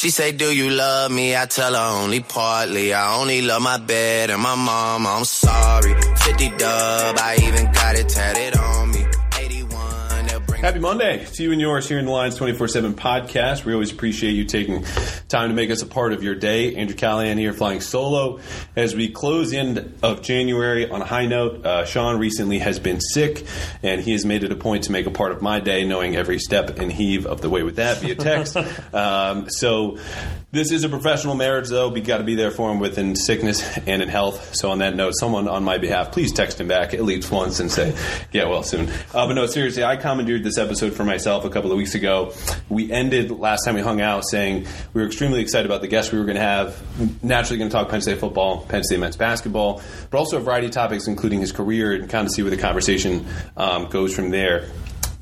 She say, do you love me? I tell her only partly. I only love my bed and my mom. I'm sorry. 50 dub, I even got it tatted on Happy Monday to you and yours here in the Lions 24 7 podcast. We always appreciate you taking time to make us a part of your day. Andrew Callahan here flying solo as we close in of January on a high note. Uh, Sean recently has been sick and he has made it a point to make a part of my day, knowing every step and heave of the way with that via text. um, so this is a professional marriage, though. We got to be there for him within sickness and in health. So, on that note, someone on my behalf, please text him back at least once and say, "Get well soon." Uh, but no, seriously, I commandeered this episode for myself a couple of weeks ago. We ended last time we hung out saying we were extremely excited about the guests we were going to have. Naturally, going to talk Penn State football, Penn State men's basketball, but also a variety of topics, including his career, and kind of see where the conversation um, goes from there.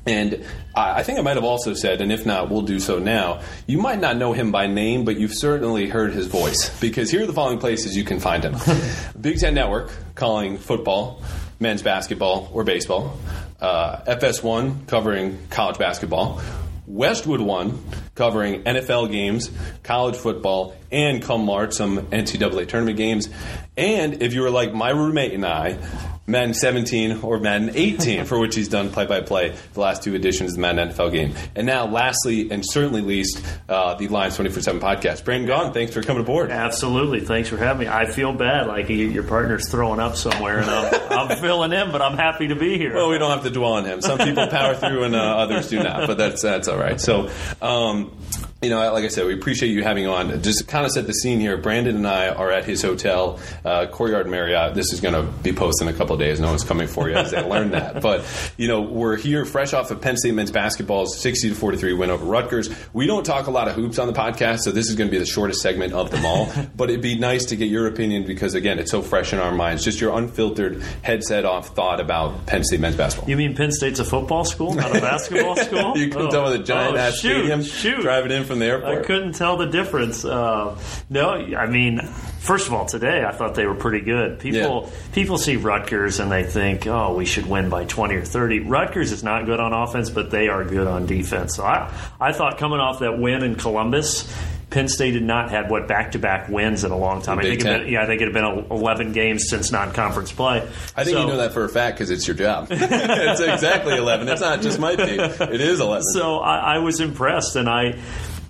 And I think I might have also said, and if not, we'll do so now. You might not know him by name, but you've certainly heard his voice because here are the following places you can find him Big Ten Network calling football, men's basketball, or baseball, uh, FS1 covering college basketball. Westwood One covering NFL games, college football, and come March some NCAA tournament games. And if you were like my roommate and I, Madden 17 or Madden 18, for which he's done play by play the last two editions of the Madden NFL game. And now, lastly, and certainly least, uh, the Lions 24 7 podcast. Brandon Gaudin, thanks for coming aboard. Absolutely. Thanks for having me. I feel bad, like your partner's throwing up somewhere, and I'm, I'm filling in, but I'm happy to be here. Well, we don't have to dwell on him. Some people power through and uh, others do not, but that's that's all right. So, um, you know, like I said, we appreciate you having on. Just to kind of set the scene here, Brandon and I are at his hotel, uh, Courtyard Marriott. This is going to be posted in a couple of days. No one's coming for you as they learn that. But, you know, we're here fresh off of Penn State men's basketball's 60 to 43 win over Rutgers. We don't talk a lot of hoops on the podcast, so this is going to be the shortest segment of them all. but it'd be nice to get your opinion because, again, it's so fresh in our minds. Just your unfiltered, headset off thought about Penn State men's basketball. you mean Penn State's a football school, not a basketball school? you couldn't Oh. tell with a giant Oh, ass shoot, stadium Shoot. driving in from the I couldn't tell the difference. Uh, no, I mean, first of all, today I thought they were pretty good. People Yeah. people see Rutgers and they think, oh, we should win by twenty or thirty. Rutgers is not good on offense, but they are good on defense. So I I thought coming off that win in Columbus. Penn State had not had what back to back wins in a long time. I think it had Ten. been, yeah, I think it had been eleven games since non conference play. I think So- you know that for a fact because it's your job. it's exactly 11. It's not just my team. It is 11. So I, I was impressed, and I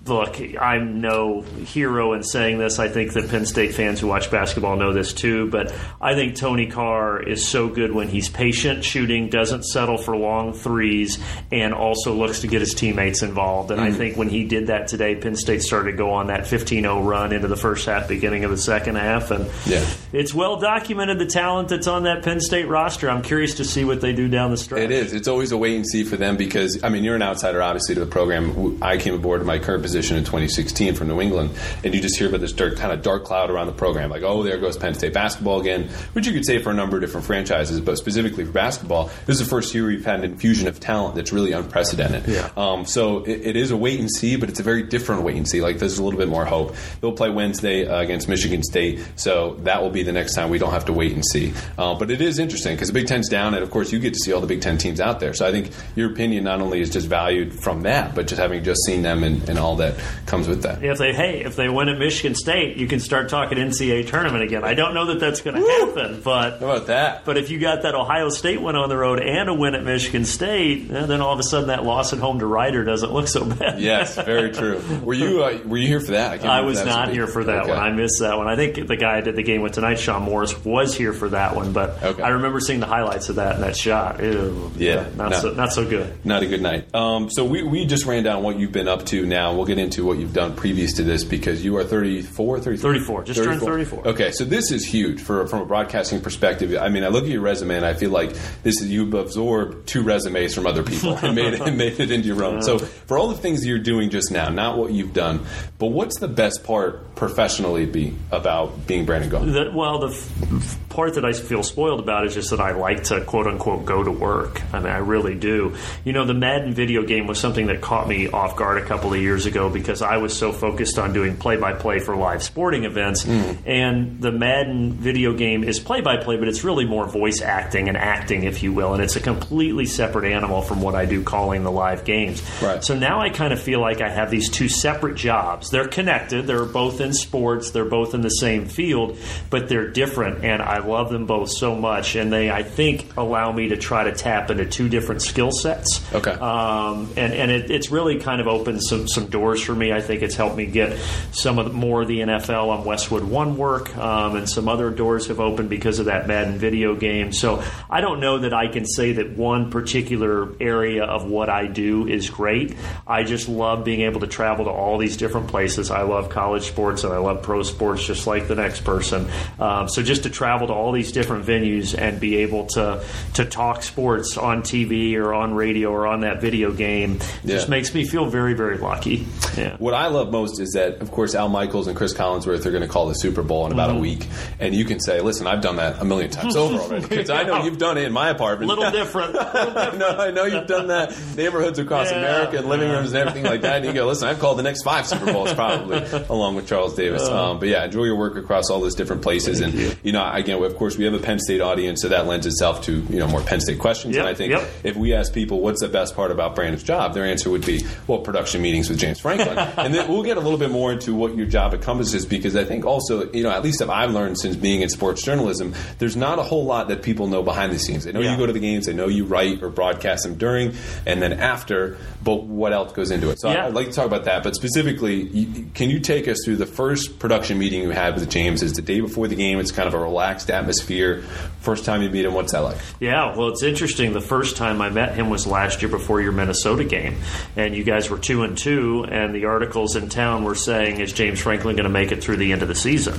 look. I'm no hero in saying this. I think that Penn State fans who watch basketball know this too. But I think Tony Carr is so good when he's patient shooting, doesn't settle for long threes, and also looks to get his teammates involved. And I mm. think when he did that today, Penn State started to go on that 15-0 run into the first half, beginning of the second half, and Yeah. it's well documented the talent that's on that Penn State roster. I'm curious to see what they do down the stretch. It is. It's always a wait and see for them because I mean you're an outsider obviously to the program. I came aboard my current position in 2016 from New England, and you just hear about this dark, kind of dark cloud around the program, like oh there goes Penn State basketball again, which you could say for a number of different franchises, but specifically for basketball, this is the first year we've had an infusion of talent that's really unprecedented. Yeah. Um, so it, it is a wait and see, but it's a very different wait and see. Like there's a little bit more hope. They'll play Wednesday uh, against Michigan State, so that will be the next time we don't have to wait and see. Uh, but it is interesting because the Big Ten's down, and of course you get to see all the Big Ten teams out there. So I think your opinion not only is just valued from that, but just having just seen them and, and all that comes with that. if they hey if they win at Michigan State, you can start talking NCAA tournament again. I don't know that that's going to happen, but How about that? but if you got that Ohio State win on the road and a win at Michigan State, eh, then all of a sudden that loss at home to Rider doesn't look so bad. Yes, very true. Were you uh, were you here for that? can't I was not here for that Okay. one. I missed that one. I think the guy that did the game with tonight, Shon Morris, was here for that one, but Okay. I remember seeing the highlights of that and that shot. Ew, Yeah, not no. so not so good. Not a good night. Um, so we, we just ran down what you've been up to now. We'll get into what you've done previous to this because you are 34, 33? 34. Just turned 34. Okay, so this is huge for, from a broadcasting perspective. I mean, I look at your resume and I feel like this is you've absorbed two resumes from other people and made it, and made it into your own. So for all the things you're doing just now, not what you've done, but what's the best part professionally be about being Brandon Gaudin? The, well, the f- part that I feel spoiled about is just that I like to quote unquote go to work. I mean, I really do. You know, the Madden video game was something that caught me off guard a couple of years ago because I was so focused on doing play by play for live sporting events. Mm. And the Madden video game is play by play, but it's really more voice acting and acting, if you will. And it's a completely separate animal from what I do calling the live games. Right. So now I kind of feel like I have these two separate jobs. They're connected, they're both in sports, they're both in the same field, but they're different. And I love them both so much. And they, I think, allow me to try to tap into two different skill sets. Okay. Um, and and it, it's really kind of opened some, some doors for me. I think it's helped me get some of the, more of the NFL on Westwood One work, um, and some other doors have opened because of that Madden video game. So I don't know that I can say that one particular area of what I do is great. I just love being able to travel to all these different places. I love college sports and I love pro sports just like the next person. Um, so just to travel to all these different venues and be able to to talk sports on TV or on radio or on that video game just makes me feel very very lucky. Yeah. What I love most is that, of course, Al Michaels and Chris Collinsworth are going to call the Super Bowl in about Mm-hmm. a week, and you can say, "Listen, I've done that a million times over already." Because I know you've done it in my apartment. Little different. Little different. no, I know you've done that neighborhoods across Yeah. America and living rooms and everything like that. And you go, listen, I've called the next five Super Bowls probably, along with Charles Davis. um, but yeah, enjoy your work across all those different places. and you. know, again, of course, we have a Penn State audience, so that lends itself to you know more Penn State questions. Yep, and I think yep. if we ask people what's the best part about Brandon's job, their answer would be, well, production meetings with James Franklin. and then we'll get a little bit more into what your job encompasses because I think also, you know, at least if I've learned since being in sports journalism, there's not a whole lot that people know behind the scenes. They know Yeah. you go to the games, they know you write or broadcast them during and then after, but what else goes into it? So Yeah. I'd like to talk about that, but specifically, you, can you take us through the first production meeting you had with James? Is the day before the game? It's kind of a relaxed atmosphere. First time you meet him, what's that like? Yeah, well, it's interesting. The first time I met him was last year before your Minnesota game, and you guys were two and two, and the articles in town were saying, "Is James Franklin going to make it through the end of the season?"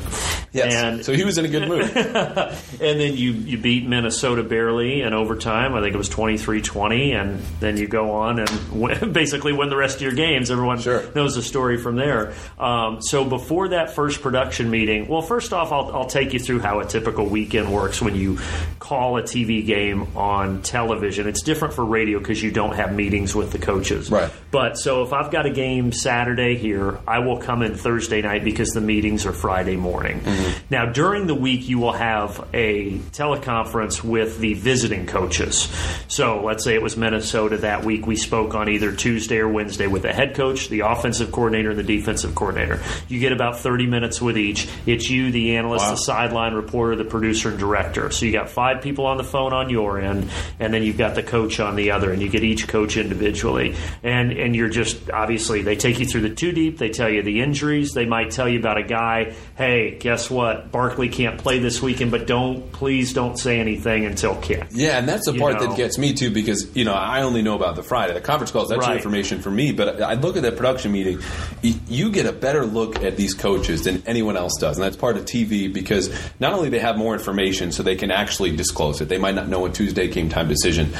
And so he was in a good mood. and then you, you beat Minnesota barely in overtime. I think it was 23-20, and then you go on and win, basically win the rest of your games. Everyone Sure. knows the story from there. Um, so before that first production meeting, well, first off, I'll, I'll take you through how a typical weekend works when you call a TV game on television. It's different for radio because you don't have meetings with the coaches. Right. But so if I've got a game Saturday here, I will come in Thursday night because the meetings are Friday morning. Mm-hmm. Now, during the week, you will have a teleconference with the visiting coaches. So let's say it was Minnesota that week. We spoke on either Tuesday or Wednesday with the head coach, the offensive coordinator, and the defensive coordinator. You get about 30 minutes with each. It's you, the analyst, Wow. the sideline reporter, the producer, and director. So you got five people on the phone on your end, and then you've got the coach on the other, and you get each coach individually. And and you're just obviously they take you through the two deep. They tell you the injuries. They might tell you about a guy. Hey, guess what? Barkley can't play this weekend, but don't please don't say anything until kick. Yeah, and that's the You part know. that gets me too because you know I only know about the Friday, the conference calls. That's Right. your information for me. But I look at that production meeting. You get a better look at these coaches than anyone else does, and that's part of TV because not only they have more information, so they can actually disclose it. They might not know a Tuesday game time decision.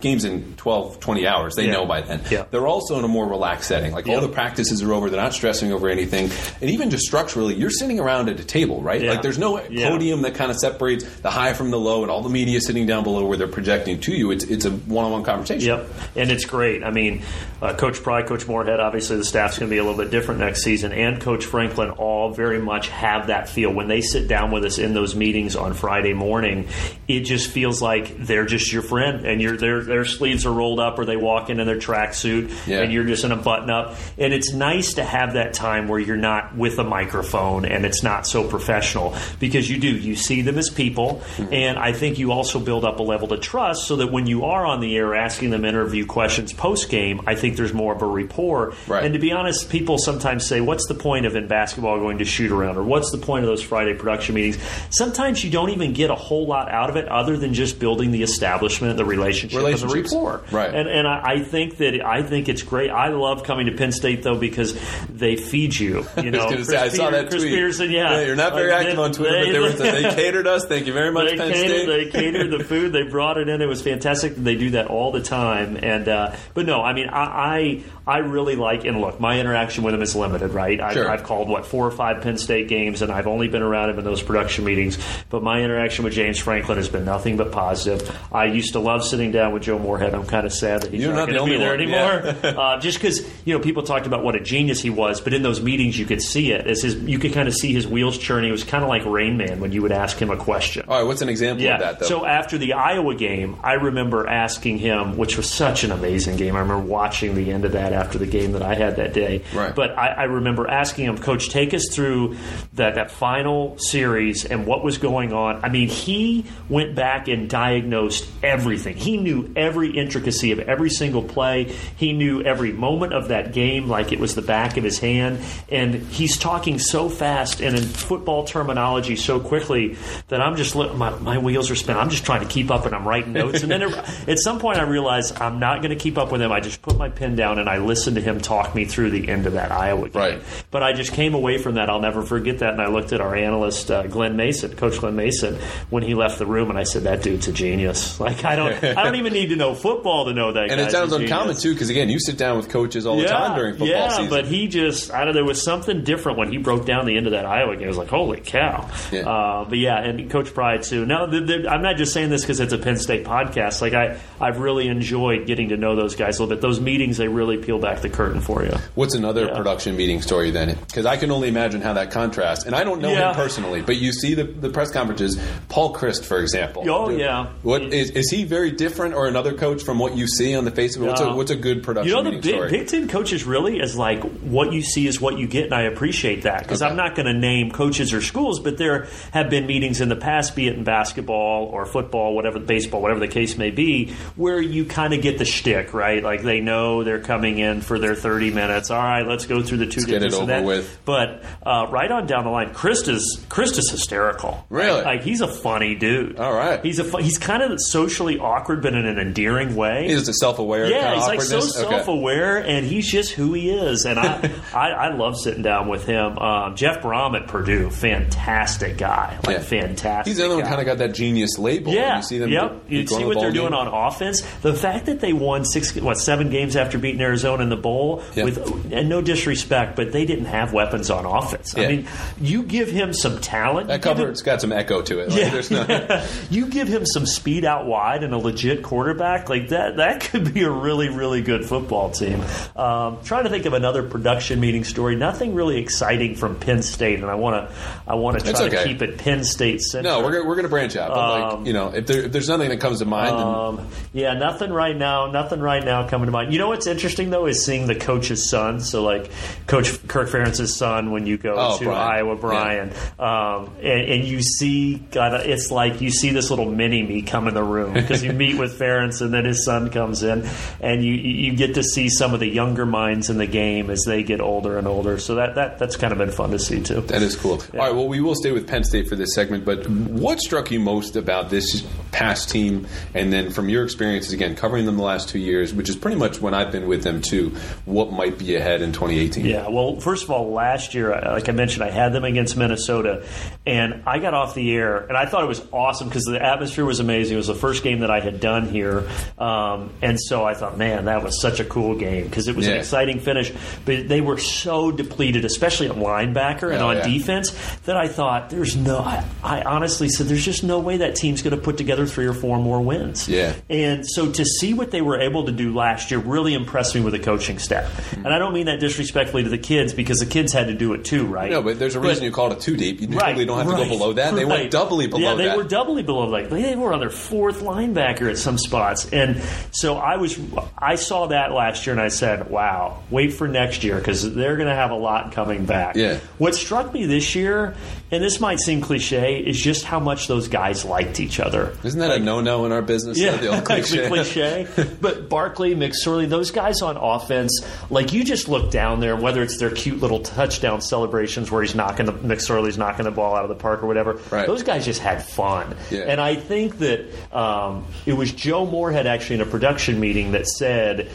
Games in 12, 20 hours. They Yeah. know by then. Yeah. They're also in a more relaxed setting. Like all the practices are over. They're not stressing over anything, and even just structurally, you're sitting around at a table, right? Yeah. Like there's no Yeah. podium that kind of separates the high from the low, and all the media sitting down below where they're projecting to you. It's it's a one-on-one conversation. Yep, and it's great. I mean, uh, Coach Pry, Coach Moorhead, obviously the staff's going to be a little bit different next season, and Coach Franklin all very much have that feel. When they sit down with us in those meetings on Friday morning, it just feels like they're just your friend, and your their their sleeves are rolled up, or they walk in in their tracksuit, Yeah. and you're just in a button-up. And it's nice to have that time where you're not with a microphone and it's not so professional because you do you see them as people, Mm-hmm. and I think you also build up a level of trust so that when you are on the air asking them interview questions post game, I think there's more of a rapport. Right. And to be honest, people sometimes say, "What's the point of in basketball going to shoot around?" or "What's the point of those Friday production meetings?" Sometimes you don't even get a whole lot out of it other than just building the establishment, the relationship, the rapport. Right. And and I, I think that I think it's great. I love coming to Penn State though because they feed you. You know, I was going to say, I Chris saw Peter- that Chris tweet. Peterson, yeah. you're not very Like, active they- on Twitter, but they- they, they catered us. Thank you very much, they Penn catered, State. they catered the food. They brought it in. It was fantastic. They do that all the time. And uh, but no, I mean, I, I I really like and look. My interaction with him is limited, right? I've, Sure. I've called what four or five Penn State games, and I've only been around him in those production meetings. But my interaction with James Franklin has been nothing but positive. I used to love sitting down with Joe Moorhead. I'm kind of sad that he's You're not, not going to be there one, anymore. uh, just because you know people talked about what a genius he was, but in those meetings you could see it as his. You could kind of see his wheels churning. It was kind of like Rain Man when you would ask him a question. All right, what's an example Yeah. of that, though? So after the Iowa game, I remember asking him, which was such an amazing game. I remember watching the end of that after the game that I had that day. Right. But I, I remember asking him, Coach, take us through that, that final series and what was going on. I mean, he went back and diagnosed everything. He knew every intricacy of every single play. He knew every moment of that game like it was the back of his hand. And he's talking so fast and in football terminology so quickly that I'm just my, my wheels are spinning. I'm just trying to keep up and I'm writing notes. And then it- at some point I realized I'm not going to keep up with him. I just put my pen down and I listened to him talk me through the end of that Iowa game. Right. But I just came away from that. I'll never forget that. And I looked at our analyst, uh, Glen Mason, Coach Glen Mason, when he left the room, and I said, "That dude's a genius. Like I don't, I don't even need to know football to know that." and it sounds uncommon too, because again, you sit down with coaches all the time during football yeah, season. but he just, I don't know, there was something different when he broke down the end of that Iowa game. I was like, holy cow. Yeah. Uh, but yeah, and Coach Pry too. Now, th th I'm not just saying this because it's a Penn State podcast. Like, I, I've really enjoyed getting to know those guys a little bit. Those meetings, they really peel back the curtain for you. What's another Yeah. production meeting story then? Because I can only imagine how that contrasts. And I don't know Yeah. him personally, but you see the, the press conferences. Paul Chryst, for example. Oh, yeah. What is is he very different or another coach from what you see on the face of it? What's, a, what's a good production You know, the Big? Big Ten coaches really is like what you see is what you get, and I appreciate that because Okay. I'm not going to name coaches or schools, but there have been meetings in the past, be it in basketball or football, whatever, baseball, whatever the case may be, where you kind of get the shtick, right? Like they know they're coming in for their 30 minutes. All right, let's go through the two get it over with. But uh, right on down the line, Chryst is Chryst is hysterical. Really? Like he's a funny dude. All right. He's a fu- he's kind of socially awkward, but in an endearing way. He's a self-aware Yeah, kind of he's like so? Okay. self-aware, and he's just who he is. And I, I, I love sitting down with him. Um, Jeff Brohm at Purdue, fantastic guy, like Yeah. fantastic. He's the other one guy. kind of got that genius label. Yeah, You see them yep. You see what the they're ball doing on offense. The fact that they won six, what seven games after beating Arizona in the bowl, Yeah. with and no disrespect, but they didn't have weapons on offense. Yeah. I mean, you give him some talent. That give him- cover, it's got some echo to it. Like, yeah, there's no, you give him some speed out wide and a legit quarterback like that. That could be a really, really good football team. Um, trying to think of another production meeting story. Nothing really exciting from Penn State, and I want to, I want to try to keep it Penn State centric. no, we're we're going to branch out. But Um, like, you know, if, there, if there's nothing that comes to mind, then Um, yeah, nothing right now. Nothing right now coming to mind. You know what's interesting though is seeing the coach's son. So like Coach Kirk Ferentz's son when you go Oh, to Brian. Iowa, Brian, um, and, and you see, it's like you see this little mini me come in the room because you meet with Ferentz and then his son comes in, and you you get to see some of the younger minds in the game as they get older and older. So that, that that's kind of been fun to see too. That is cool. All right, well, we will stay with Penn State for this segment, but what struck you most about this past team, and then from your experiences, again, covering them the last two years, which is pretty much when I've been with them too, what might be ahead in 2018? Yeah, well, first of all, last year, like I mentioned, I had them against Minnesota, and I got off the air, and I thought it was awesome because the atmosphere was amazing. It was the first game that I had done here, um, and so I thought, man, that was such a cool game because it was an exciting finish. But they were so depleted, especially at linebacker and Oh, on yeah. defense, that I thought, there's no. I, I honestly said, there's just no way that team's going to put together three or four more wins. Yeah. And so to see what they were able to do last year really impressed me with the coaching staff. And I don't mean that disrespectfully to the kids because the kids had to do it too, right? No, but there's a reason you called it too deep. You Right, don't have to right, go below that. They right. went doubly below Yeah, they that. were doubly below. Like they were on their fourth linebacker at some spots, and so I was. I saw that last year, and I said, "Wow, wait for next year because they're going to have a lot coming back." Yeah. What struck me this year, and this might seem cliche, is just how much those guys liked each other. Isn't that a no-no in our business? Yeah, the old cliche. the cliche. But Barkley, McSorley, those guys on offense, like you just look down there, whether it's their cute little touchdown celebrations where he's knocking the McSorley's knocking the ball out of the park or whatever. Right. Those guys just had fun. Yeah. And I think that um, it was Joe Moorhead actually in a production meeting that said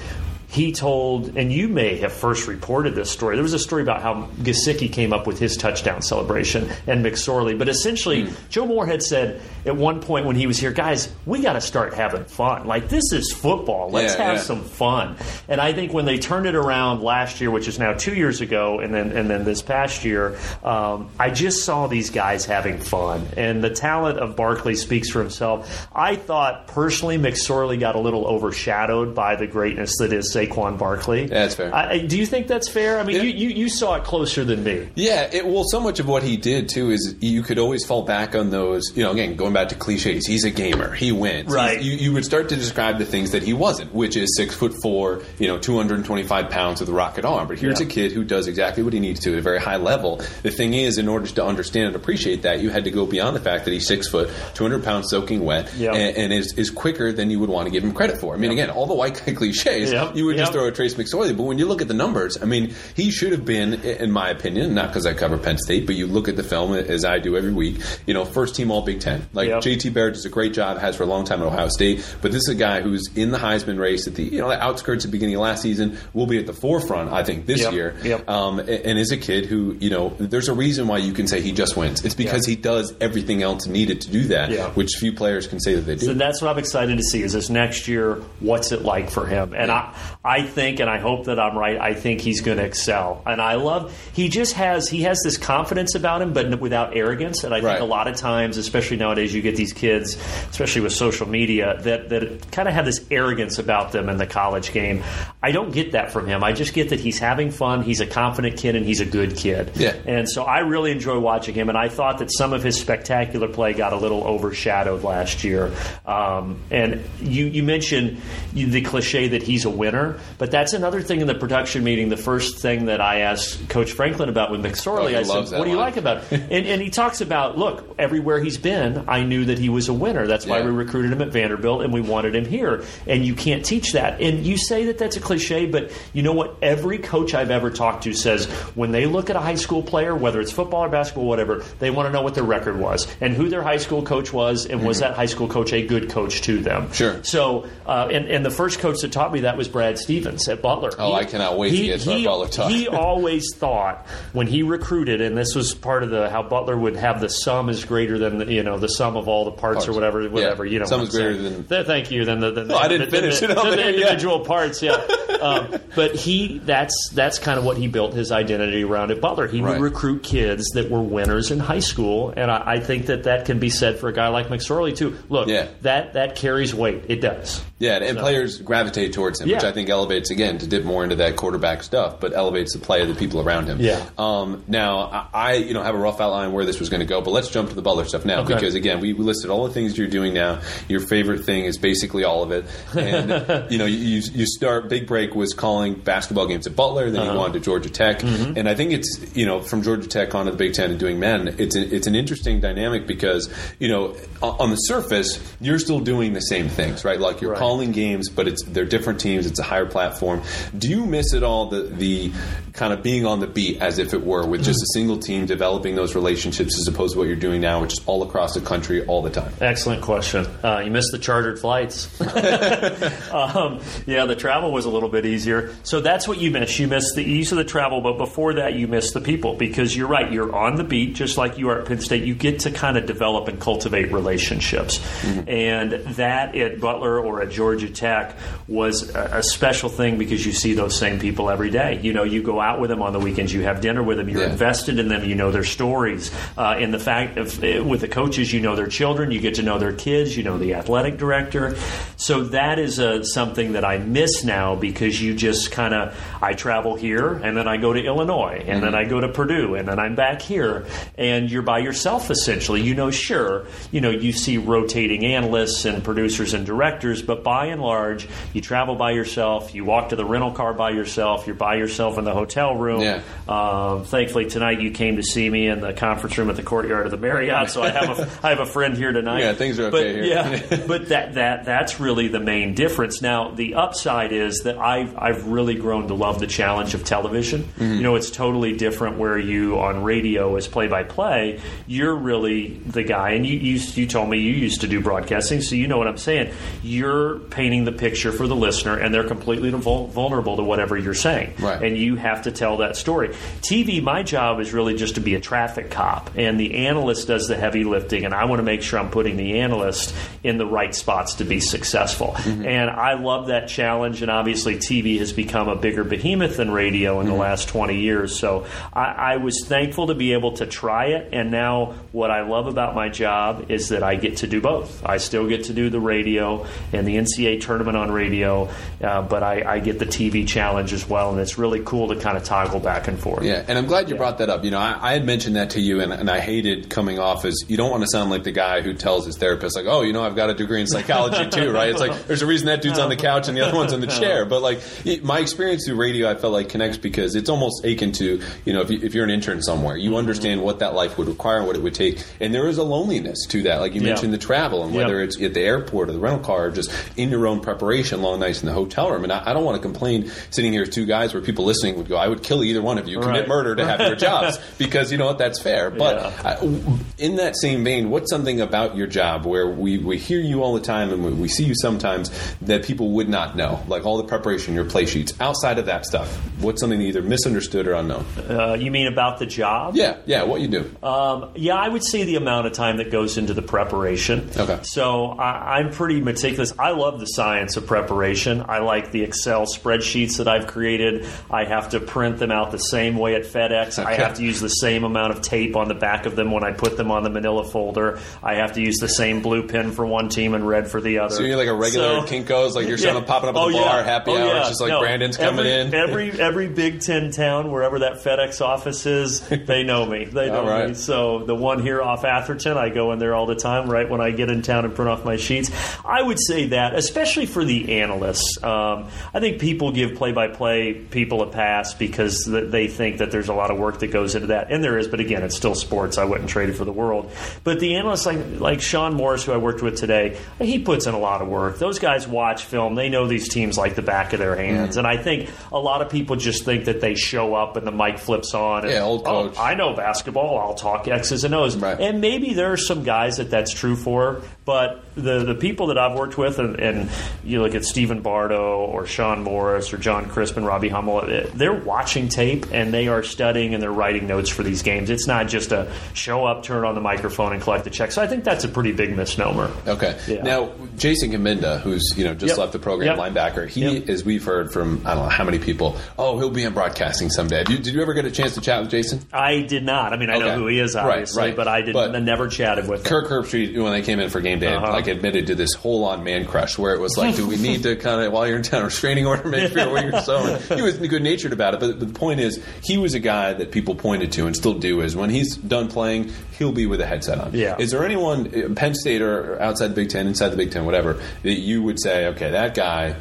he told, and you may have first reported this story. There was a story about how Gesicki came up with his touchdown celebration and McSorley. But essentially, Hmm. Joe Moorhead said at one point when he was here, guys, we got to start having fun. Like this is football. Let's Yeah, have yeah. some fun. And I think when they turned it around last year, which is now two years ago, and then and then this past year, um, I just saw these guys having fun, and the talent of Barkley speaks for himself. I thought personally, McSorley got a little overshadowed by the greatness that is Saquon Barkley. Yeah, that's fair. I, do you think that's fair? I mean, you, you you saw it closer than me. Yeah, it, well, so much of what he did too is you could always fall back on those. You know, again, going back to cliches, he's a gamer, he wins. Right. You, you would start to describe the things that he wasn't, which is six foot four, you know, two hundred and twenty five pounds with a rocket arm. But here's Yeah. a kid who does exactly what he needs to at a very high level. The thing is, in order to understand and appreciate that, you had to go beyond the fact that he's six foot, two hundred pounds, soaking wet, Yeah. and, and is, is quicker than you would want to give him credit for. I mean, again, all the white guy cliches, Yep. you would just throw a Trace McSorley. But when you look at the numbers, I mean, he should have been, in my opinion, not because I cover Penn State, but you look at the film as I do every week. You know, first team All Big Ten. Like Yep. JT Barrett does a great job, has for a long time at Ohio State. But this is a guy who's in the Heisman race at the you know the outskirts at the beginning of last season. Will be at the forefront, I think, this Yep. year. Yep. Um, and, and is a kid who you know, there's a reason why you can say he just wins. It's because he does everything else needed to do that, which few players can say that they do. So that's what I'm excited to see. Is this next year? What's it like for him? And I, I think, and I hope that I'm right. I think he's going to excel. And I love. He just has. He has this confidence about him, but without arrogance. And I think a lot of times, especially nowadays, you get these kids, especially with social media, that that kind of have this arrogance about them in the college game. I don't get that from him. I just get that he's having fun. He's a confident kid, and he's a good kid. Yeah. And so I really enjoy watching him, and I thought that some of his spectacular play got a little overshadowed last year. Um, and you, you mentioned the cliche that he's a winner, but that's another thing in the production meeting. The first thing that I asked Coach Franklin about with Oh, McSorley, he I said, "What do you like about?" it? And, and he talks about, look, everywhere he's been, I knew that he was a winner. That's why Yeah. we recruited him at Vanderbilt, and we wanted him here. And you can't teach that. And you say that that's a cliche, but you know what? Every coach I've ever talked to says when they look at a high school player, whether it's football or basketball, whatever, they want to know what their record was and who their high school coach was, and was that high school coach a good coach to them? Mm-hmm. Sure. So, uh, and, and the first coach that taught me that was Brad Stevens at Butler. Oh, I cannot wait to get to our he, Butler talk. He always thought when he recruited, and this was part of the how Butler would have the sum is greater than the, you know the sum of all the parts, Parts. or whatever, Yeah. whatever you know. Sum I'm greater saying. than- Th- thank you. Then the, the, No, I didn't the, finish the, it the, there, yeah. individual parts, yeah. um, but he that's that's kind of what he built his identity around at Butler. He Right. would recruit kids that were winners in high school, and I, I think that that can be said for a guy like McSorley too. Look, Yeah. that that carries weight. It does. Yeah, and, So- players gravitate towards him, which I think elevates again to dip more into that quarterback stuff, but elevates the play of the people around him. Yeah. Um, now, I, you know have a rough outline where this was going to go, but let's jump to the Butler stuff now Okay. because again, we, we listed all the things you're doing now. Your favorite thing is basically all of it, and you know you you start big break was calling basketball games at Butler, then you go on to Georgia Tech, and I think it's you know from Georgia Tech on to the Big Ten and doing Madden, it's a, it's an interesting dynamic because you know on the surface you're still doing the same things, right? Like you're Right. Calling games, but it's they're different teams. It's a higher platform. Do you miss at all the the kind of being on the beat as if it were with just a single team developing those relationships as opposed to what you're doing now, which is all across the country all the time? Excellent question. Uh, you missed the chartered flights. um, yeah, the travel was a little bit easier. So that's what you miss. You miss the ease of the travel, but before that, you miss the people because you're right. You're on the beat, just like you are at Penn State. You get to kind of develop and cultivate relationships. And that at Butler or at Georgia Tech was a, a special thing because you see those same people every day. You know, you go out with them on the weekends, you have dinner with them, you're Yeah. invested in them, you know their stories. Uh, and the fact of uh, with the coaches, you know their children, you get to know their kids, you know the athletic director. So that is uh, something that I miss now because you just kind of I travel here and then I go to Illinois and then I go to Purdue and then I'm back here and you're by yourself essentially. You know, sure, you know you see rotating analysts and producers and directors, but by and large, you travel by yourself. You walk to the rental car by yourself. You're by yourself in the hotel room. Yeah. Um, thankfully, tonight you came to see me in the conference room at the courtyard of the Marriott. So I have a I have a friend here tonight. Yeah, things are but, okay here. Yeah, but that that that's really the main difference. Now, the upside is that I've I've really grown to love the challenge of television. Mm-hmm. You know, it's totally different where you on radio as play by play. You're really the guy, and you, you you told me you used to do broadcasting, so you know what I'm saying. You're painting the picture for the listener, and they're completely vulnerable to whatever you're saying, Right. and you have to tell that story. TV, my job is really just to be a traffic cop, and the analyst does the heavy lifting, and I want to make sure I'm putting the analyst in the right spots to be successful. Mm-hmm. And I love that challenge, and obviously TV has become a bigger behemoth than radio in the mm-hmm. last 20 years. So I, I was thankful to be able to try it, and now what I love about my job is that I get to do both. I still get to do the radio and the NCAA tournament on radio, uh, but I, I get the TV challenge as well, and it's really cool to kind of toggle back and forth. Yeah, and I'm glad you brought that up. You know, I, I had mentioned that to you, and, and I hated coming off as you don't want to sound like the guy who tells his therapist, like, "Oh, you know, I've got a degree in psychology too, right?" It's like there's a reason that dude's on the couch and the other one's in the chair. But like it, my experience through radio, I felt like connects because it's almost akin to you know, if, you, if you're an intern somewhere, you understand what that life would require and what it would take, and there is a loneliness to that. Like you Yeah. mentioned, the travel and Yeah. whether it's at the airport or the rental car, or just in your own preparation, long nights in the hotel room. And I, I don't want to complain sitting here with two guys where people listening would go, "I would kill either one of you, commit murder to have your jobs," because you know what, that's fair. But Yeah. I, in that same vein, what's something about your job where we, we hear you all the time and we, we see you sometimes that people would not know, like all the preparation, your play sheets. Outside of that stuff, what's something either misunderstood or unknown? Uh, you mean about the job? Yeah, yeah, what you do. Um, yeah, I would say the amount of time that goes into the preparation. Okay. So I, I'm pretty meticulous. I love the science of preparation. I like the Excel spreadsheets that I've created. I have to print them out the same way at FedEx. I have to use the same amount of tape on the back of them when I put them on the manila folder. I have to use the same blue pen for one team and red for the other. So you're like a regular So- Kinko's, like you're up, popping up at Oh, the bar, yeah. happy Oh, hour. yeah. It's just like No, Brandon's coming in. Every every Big Ten town, wherever that FedEx office is, they know me. They know right. me. So the one here off Atherton, I go in there all the time. Right when I get in town and print off my sheets, I would say that, especially for the analysts, um, I think people give play-by-play people a pass because they think that there's a lot of work that goes into that, and there is. But again, it's still sports. I wouldn't trade it for the world. But the analysts, like like Shon Morris, who I worked with today, he puts in a lot of work. Those guys watch film. They know these teams like the back of their hands. Mm. And I think a lot of people just think that they show up and the mic flips on. And, Yeah, old "Oh, coach." I know basketball. I'll talk X's and O's. Right. And maybe there are some guys that that's true for. But the the people that I've worked with, and, and you look at Stephen Bardo or Shon Morris or Jon Crispin, Robbie Hummel, eh, they're watching tape and they are studying and they're writing notes for these games. It's not just a show up, turn on the microphone, and collect the check. So I think that's a pretty big misnomer. Okay. Yeah. Now, Jason Cabinda, who's you know just Yep. left the program, Yep. linebacker, he, Yep. as we've heard from I don't know how many people, oh, he'll be in broadcasting someday. Did you, did you ever get a chance to chat with Jason? I did not. I mean, I Okay. know who he is, Right, obviously, right. but I didn't. But- I never chatted with him. Kirk Herbstreit, when they came in for game day, Uh-huh. like admitted to this whole on man crush, where it was like, do we need to kind of while you're in town restraining order, make sure where you're so. He was good natured about it, but, but the point is, he was a guy that people pointed to and still do is when he's done playing, he'll be with a headset on. Yeah. Is there anyone, uh, Penn State or outside the Big Ten, inside the Big Ten, whatever, that you would say, okay, that guy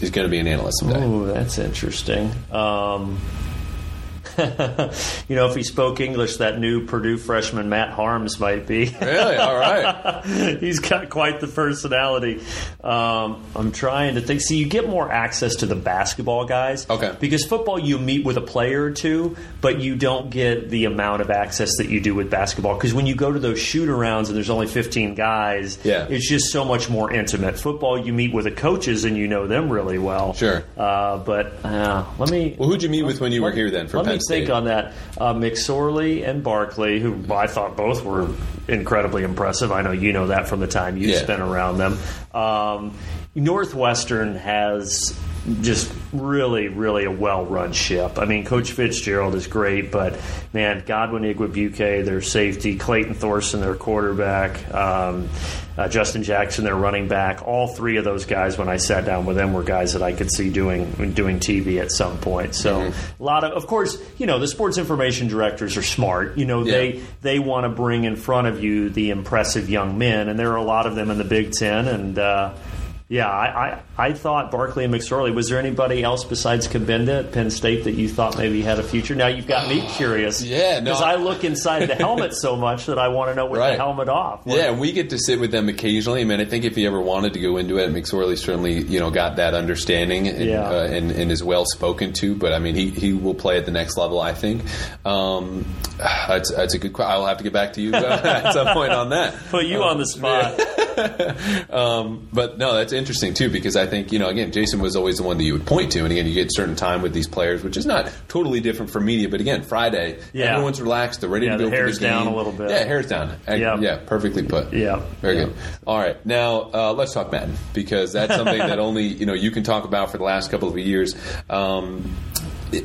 is going to be an analyst someday? Ooh, that's interesting. Um, you know, if he spoke English, that new Purdue freshman Matt Haarms might be. Really? All right. He's got quite the personality. Um, I'm trying to think. See, you get more access to the basketball guys. Okay. Because football, you meet with a player or two, but you don't get the amount of access that you do with basketball. Because when you go to those shoot arounds and there's only 15 guys, Yeah. it's just so much more intimate. Football, you meet with the coaches and you know them really well. Sure. Uh, but uh, let me. Well, who'd you meet with when you were here then for Let Penn think on that. Uh, McSorley and Barkley, who I thought both were incredibly impressive. I know you know that from the time you Yeah. spent around them. Um, Northwestern has just really, really a well-run ship. I mean, Coach Fitzgerald is great, but man, Godwin Igwebuike, their safety, Clayton Thorson, their quarterback, um, uh, Justin Jackson, their running back. All three of those guys, when I sat down with them, were guys that I could see doing doing TV at some point. So Mm-hmm. a lot of, of course, you know, the sports information directors are smart. You know, Yeah. they they want to bring in front of you the impressive young men, and there are a lot of them in the Big Ten, and. Uh, Yeah, I, I, I thought Barkley and McSorley. Was there anybody else besides Cabinda at Penn State that you thought maybe had a future? Now you've got me curious. Yeah, no, because I look inside the helmet so much that I want to know with Right. the helmet off. What- Yeah, we get to sit with them occasionally. I mean, I think if he ever wanted to go into it, McSorley certainly, you know, got that understanding and, Yeah. uh, and, and is well spoken to. But I mean, he, he will play at the next level, I think. Um, that's, that's a good question. I'll have to get back to you uh, at some point on that. Put you on the spot. Um, but no, that's interesting too because I think you know again, Jason was always the one that you would point to, and again, you get certain time with these players, which is not totally different from media. But again, Friday, Yeah. everyone's relaxed, they're ready Yeah, to go the hair's the down a little bit. Yeah, hair's down. I- Yeah. yeah, perfectly put. Yeah. very Yeah. good. All right, now uh, let's talk Madden because that's something that only you know you can talk about for the last couple of years. Um,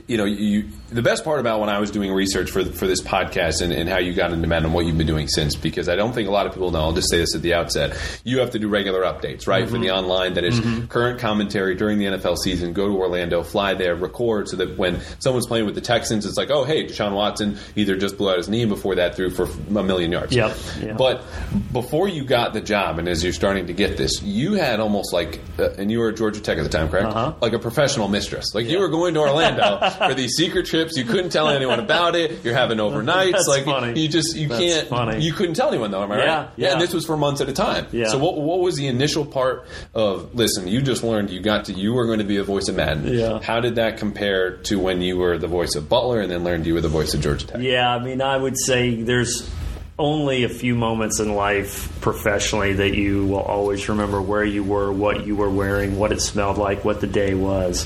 you know, you, the best part about when I was doing research for for this podcast and, and how you got into Madden and what you've been doing since, because I don't think a lot of people know. I'll just say this at the outset: you have to do regular updates, right, for the online. That is current commentary during the NFL season. Go to Orlando, fly there, record, so that when someone's playing with the Texans, it's like, oh, hey, Deshaun Watson either just blew out his knee before that threw for a million yards. Yep. Yeah. But before you got the job, and as you're starting to get this, you had almost like, uh, and you were at Georgia Tech at the time, correct? Uh-huh. Like a professional mistress. Like you were going to Orlando for these secret trips. You couldn't tell anyone about it. You're having overnights. That's like funny. you just you That's can't. funny. You couldn't tell anyone though. Am I Yeah, right? yeah. And this was for months at a time. Yeah. So what what was the initial part of? Listen, you just learned you got to you were going to be a voice of Madden. Yeah. How did that compare to when you were the voice of Butler and then learned you were the voice of Georgia Tech? Yeah, I mean, I would say there's only a few moments in life professionally that you will always remember where you were, what you were wearing, what it smelled like, what the day was.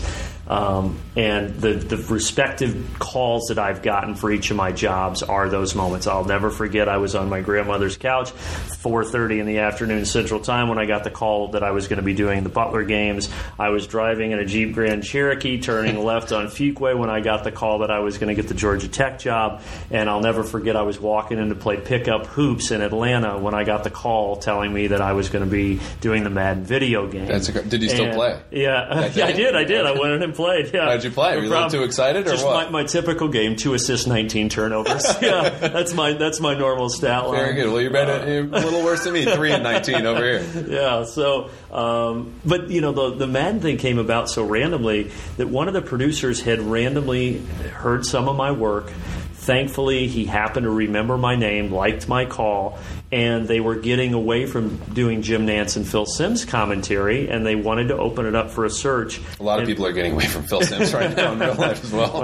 Um, and the, the respective calls that I've gotten for each of my jobs are those moments. I'll never forget I was on my grandmother's couch, 4.30 in the afternoon Central Time when I got the call that I was going to be doing the Butler games. I was driving in a Jeep Grand Cherokee turning left on Fuquay when I got the call that I was going to get the Georgia Tech job. And I'll never forget I was walking in to play pickup hoops in Atlanta when I got the call telling me that I was going to be doing the Madden video game. That's a- did you still And- play? Yeah, yeah, I did. I did. I went in and played. Yeah. How'd you play? Were you a little too excited or Just what? My, my typical game: two assists, nineteen turnovers. yeah, that's my that's my normal stat line. Very good. Well, you're better, you're a little worse than me. Three and nineteen over here. yeah. So, um, but you know, the the Madden thing came about so randomly that one of the producers had randomly heard some of my work. Thankfully, he happened to remember my name, liked my call, and they were getting away from doing Jim Nantz and Phil Simms commentary, and they wanted to open it up for a search. A lot of And- people are getting away from Phil Simms right now in real life as well.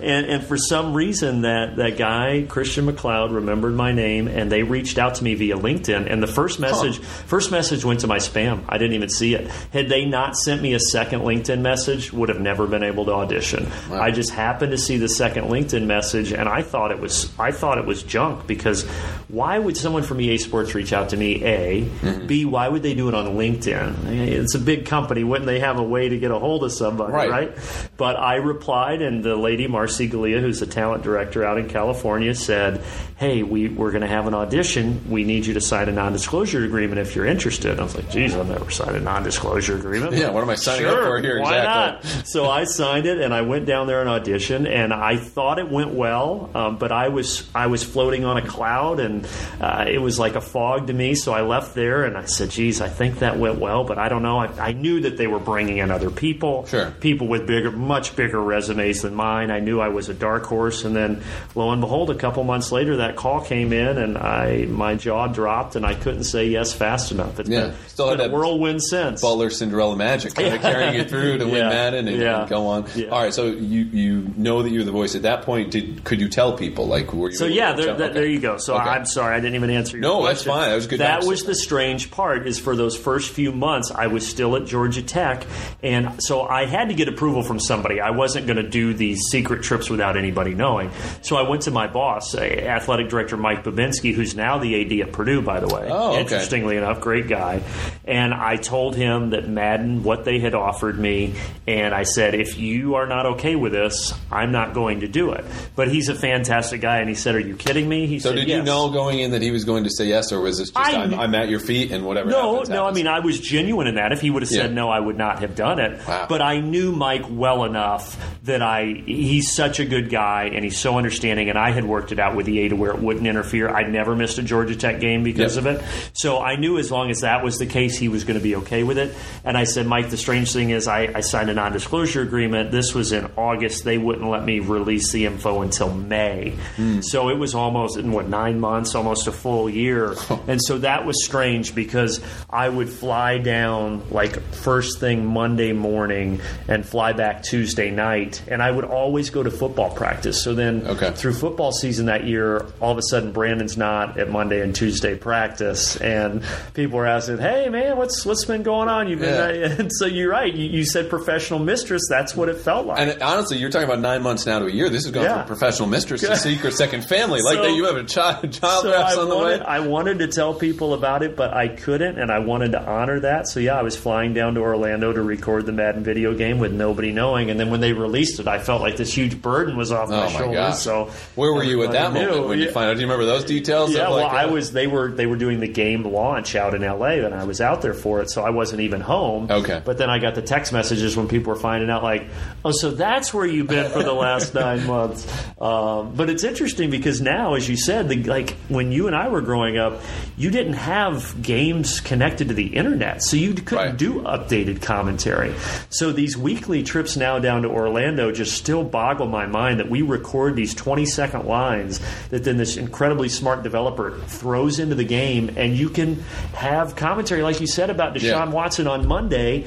and, and for some reason, that, that guy Christian McLeod remembered my name, and they reached out to me via LinkedIn. And the first message, first message went to my spam. I didn't even see it. Had they not sent me a second LinkedIn message, would have never been able to audition. I just happened to see the second LinkedIn message, and I thought it was I thought it was junk because why would someone from EA Sports reach out to me? A, B, why would they do it on LinkedIn? It's a big company. Wouldn't they have a way to get a hold of somebody, Right. right? But I replied, and the lady Marcy Galea, who's the talent director out in California, said, "Hey, we we're going to have an audition. We need you to sign a non-disclosure agreement if you're interested." I was like, "Geez, I've never signed a non-disclosure agreement." Yeah, what am I signing up for here? Why Exactly. not? So I signed it, and I went down there and auditioned, and I thought it went well, um, but I was I was floating on a cloud, and uh, it was like a fog to me. So I left there, and I said, "Geez, I think that went well, but I don't know." I, I knew that they were bringing in other people, Sure. people with bigger, much bigger resumes than mine. I knew I was a dark horse, and then lo and behold, a couple months later, that call came in, and I my jaw dropped, and I couldn't say yes fast enough. It's Yeah. been, Still it's had been a whirlwind since. Butler Cinderella magic, kind of carrying you through to win Yeah. Madden and, Yeah. and go on. Yeah. All right, so you you know that you're the voice. At that point, did could you tell people like were you? So yeah, there, there, there you go. So Okay. I'm sorry, I didn't even answer your No, question. that's fine. That was good That answer. was the strange part. Is for those first few months, I was still at Georgia Tech, and so I had to get approval from somebody. I wasn't going to do these secret trips without anybody knowing. So I went to my boss, athletic director Mike Bobinski, who's now the AD at Purdue, by the way. Oh, okay. Interestingly enough, great guy. And I told him that Madden, what they had offered me, and I said, if you are not okay with this, I'm not going to do it. But he's a fantastic guy. And he said, "Are you kidding me?" He said, So said, did you know going in that he was going to say yes, or was this just I I'm, I'm at your feet and whatever? No, happens, no. I mean, I was genuine in that. If he would have said Yeah. no, I would not have done it. Wow. But I knew Mike well enough that I he's such a good guy and he's so understanding. And I had worked it out with EA to where it wouldn't interfere. I'd never missed a Georgia Tech game because Yep. of it. So I knew as long as that was the case, he was going to be okay with it. And I said, Mike, the strange thing is, I, I signed a non-disclosure agreement. This was in August. They wouldn't let me release the info until May. Hmm. So it was almost in what nine months, almost a full year. and so that was strange because I would fly down like first thing Monday morning and fly back Tuesday night, and I would always go to football practice. So then Okay. through football season that year, all of a sudden Brandon's not at Monday and Tuesday practice, and people were asking, "Hey man, what's what's been going on? You've been." Yeah. And so you're right. You, you said professional mistress. That's what it felt like. And honestly, you're talking about nine months now to a year. This has gone Yeah. from professional mistress to secret second family. Like So- that, you have a child, child so on the wanted. I wanted to tell people about it, but I couldn't, and I wanted to honor that. So yeah, I was flying down to Orlando to record the Madden video game with nobody knowing, and then when they released it, I felt like this huge burden was off Oh my my shoulders. gosh. So Where were you at that everybody moment knew. when you Yeah. find out? Do you remember those details? Yeah, well, like, I uh, was. They were they were doing the game launch out in L.A. and I was out there for it, so I wasn't even home. Okay. But then I got the text messages when people were finding out, like, "Oh, so that's where you've been for the last nine months." Um, but it's interesting because now, as you said, the, like when you and I were growing up, you didn't have games connected to the internet, so you couldn't Right. do updated commentary. So these weekly trips now down to Orlando just still boggle my mind that we record these 20 second lines that then this incredibly smart developer throws into the game, and you can have commentary, like you said about Deshaun Yeah. Watson on Monday.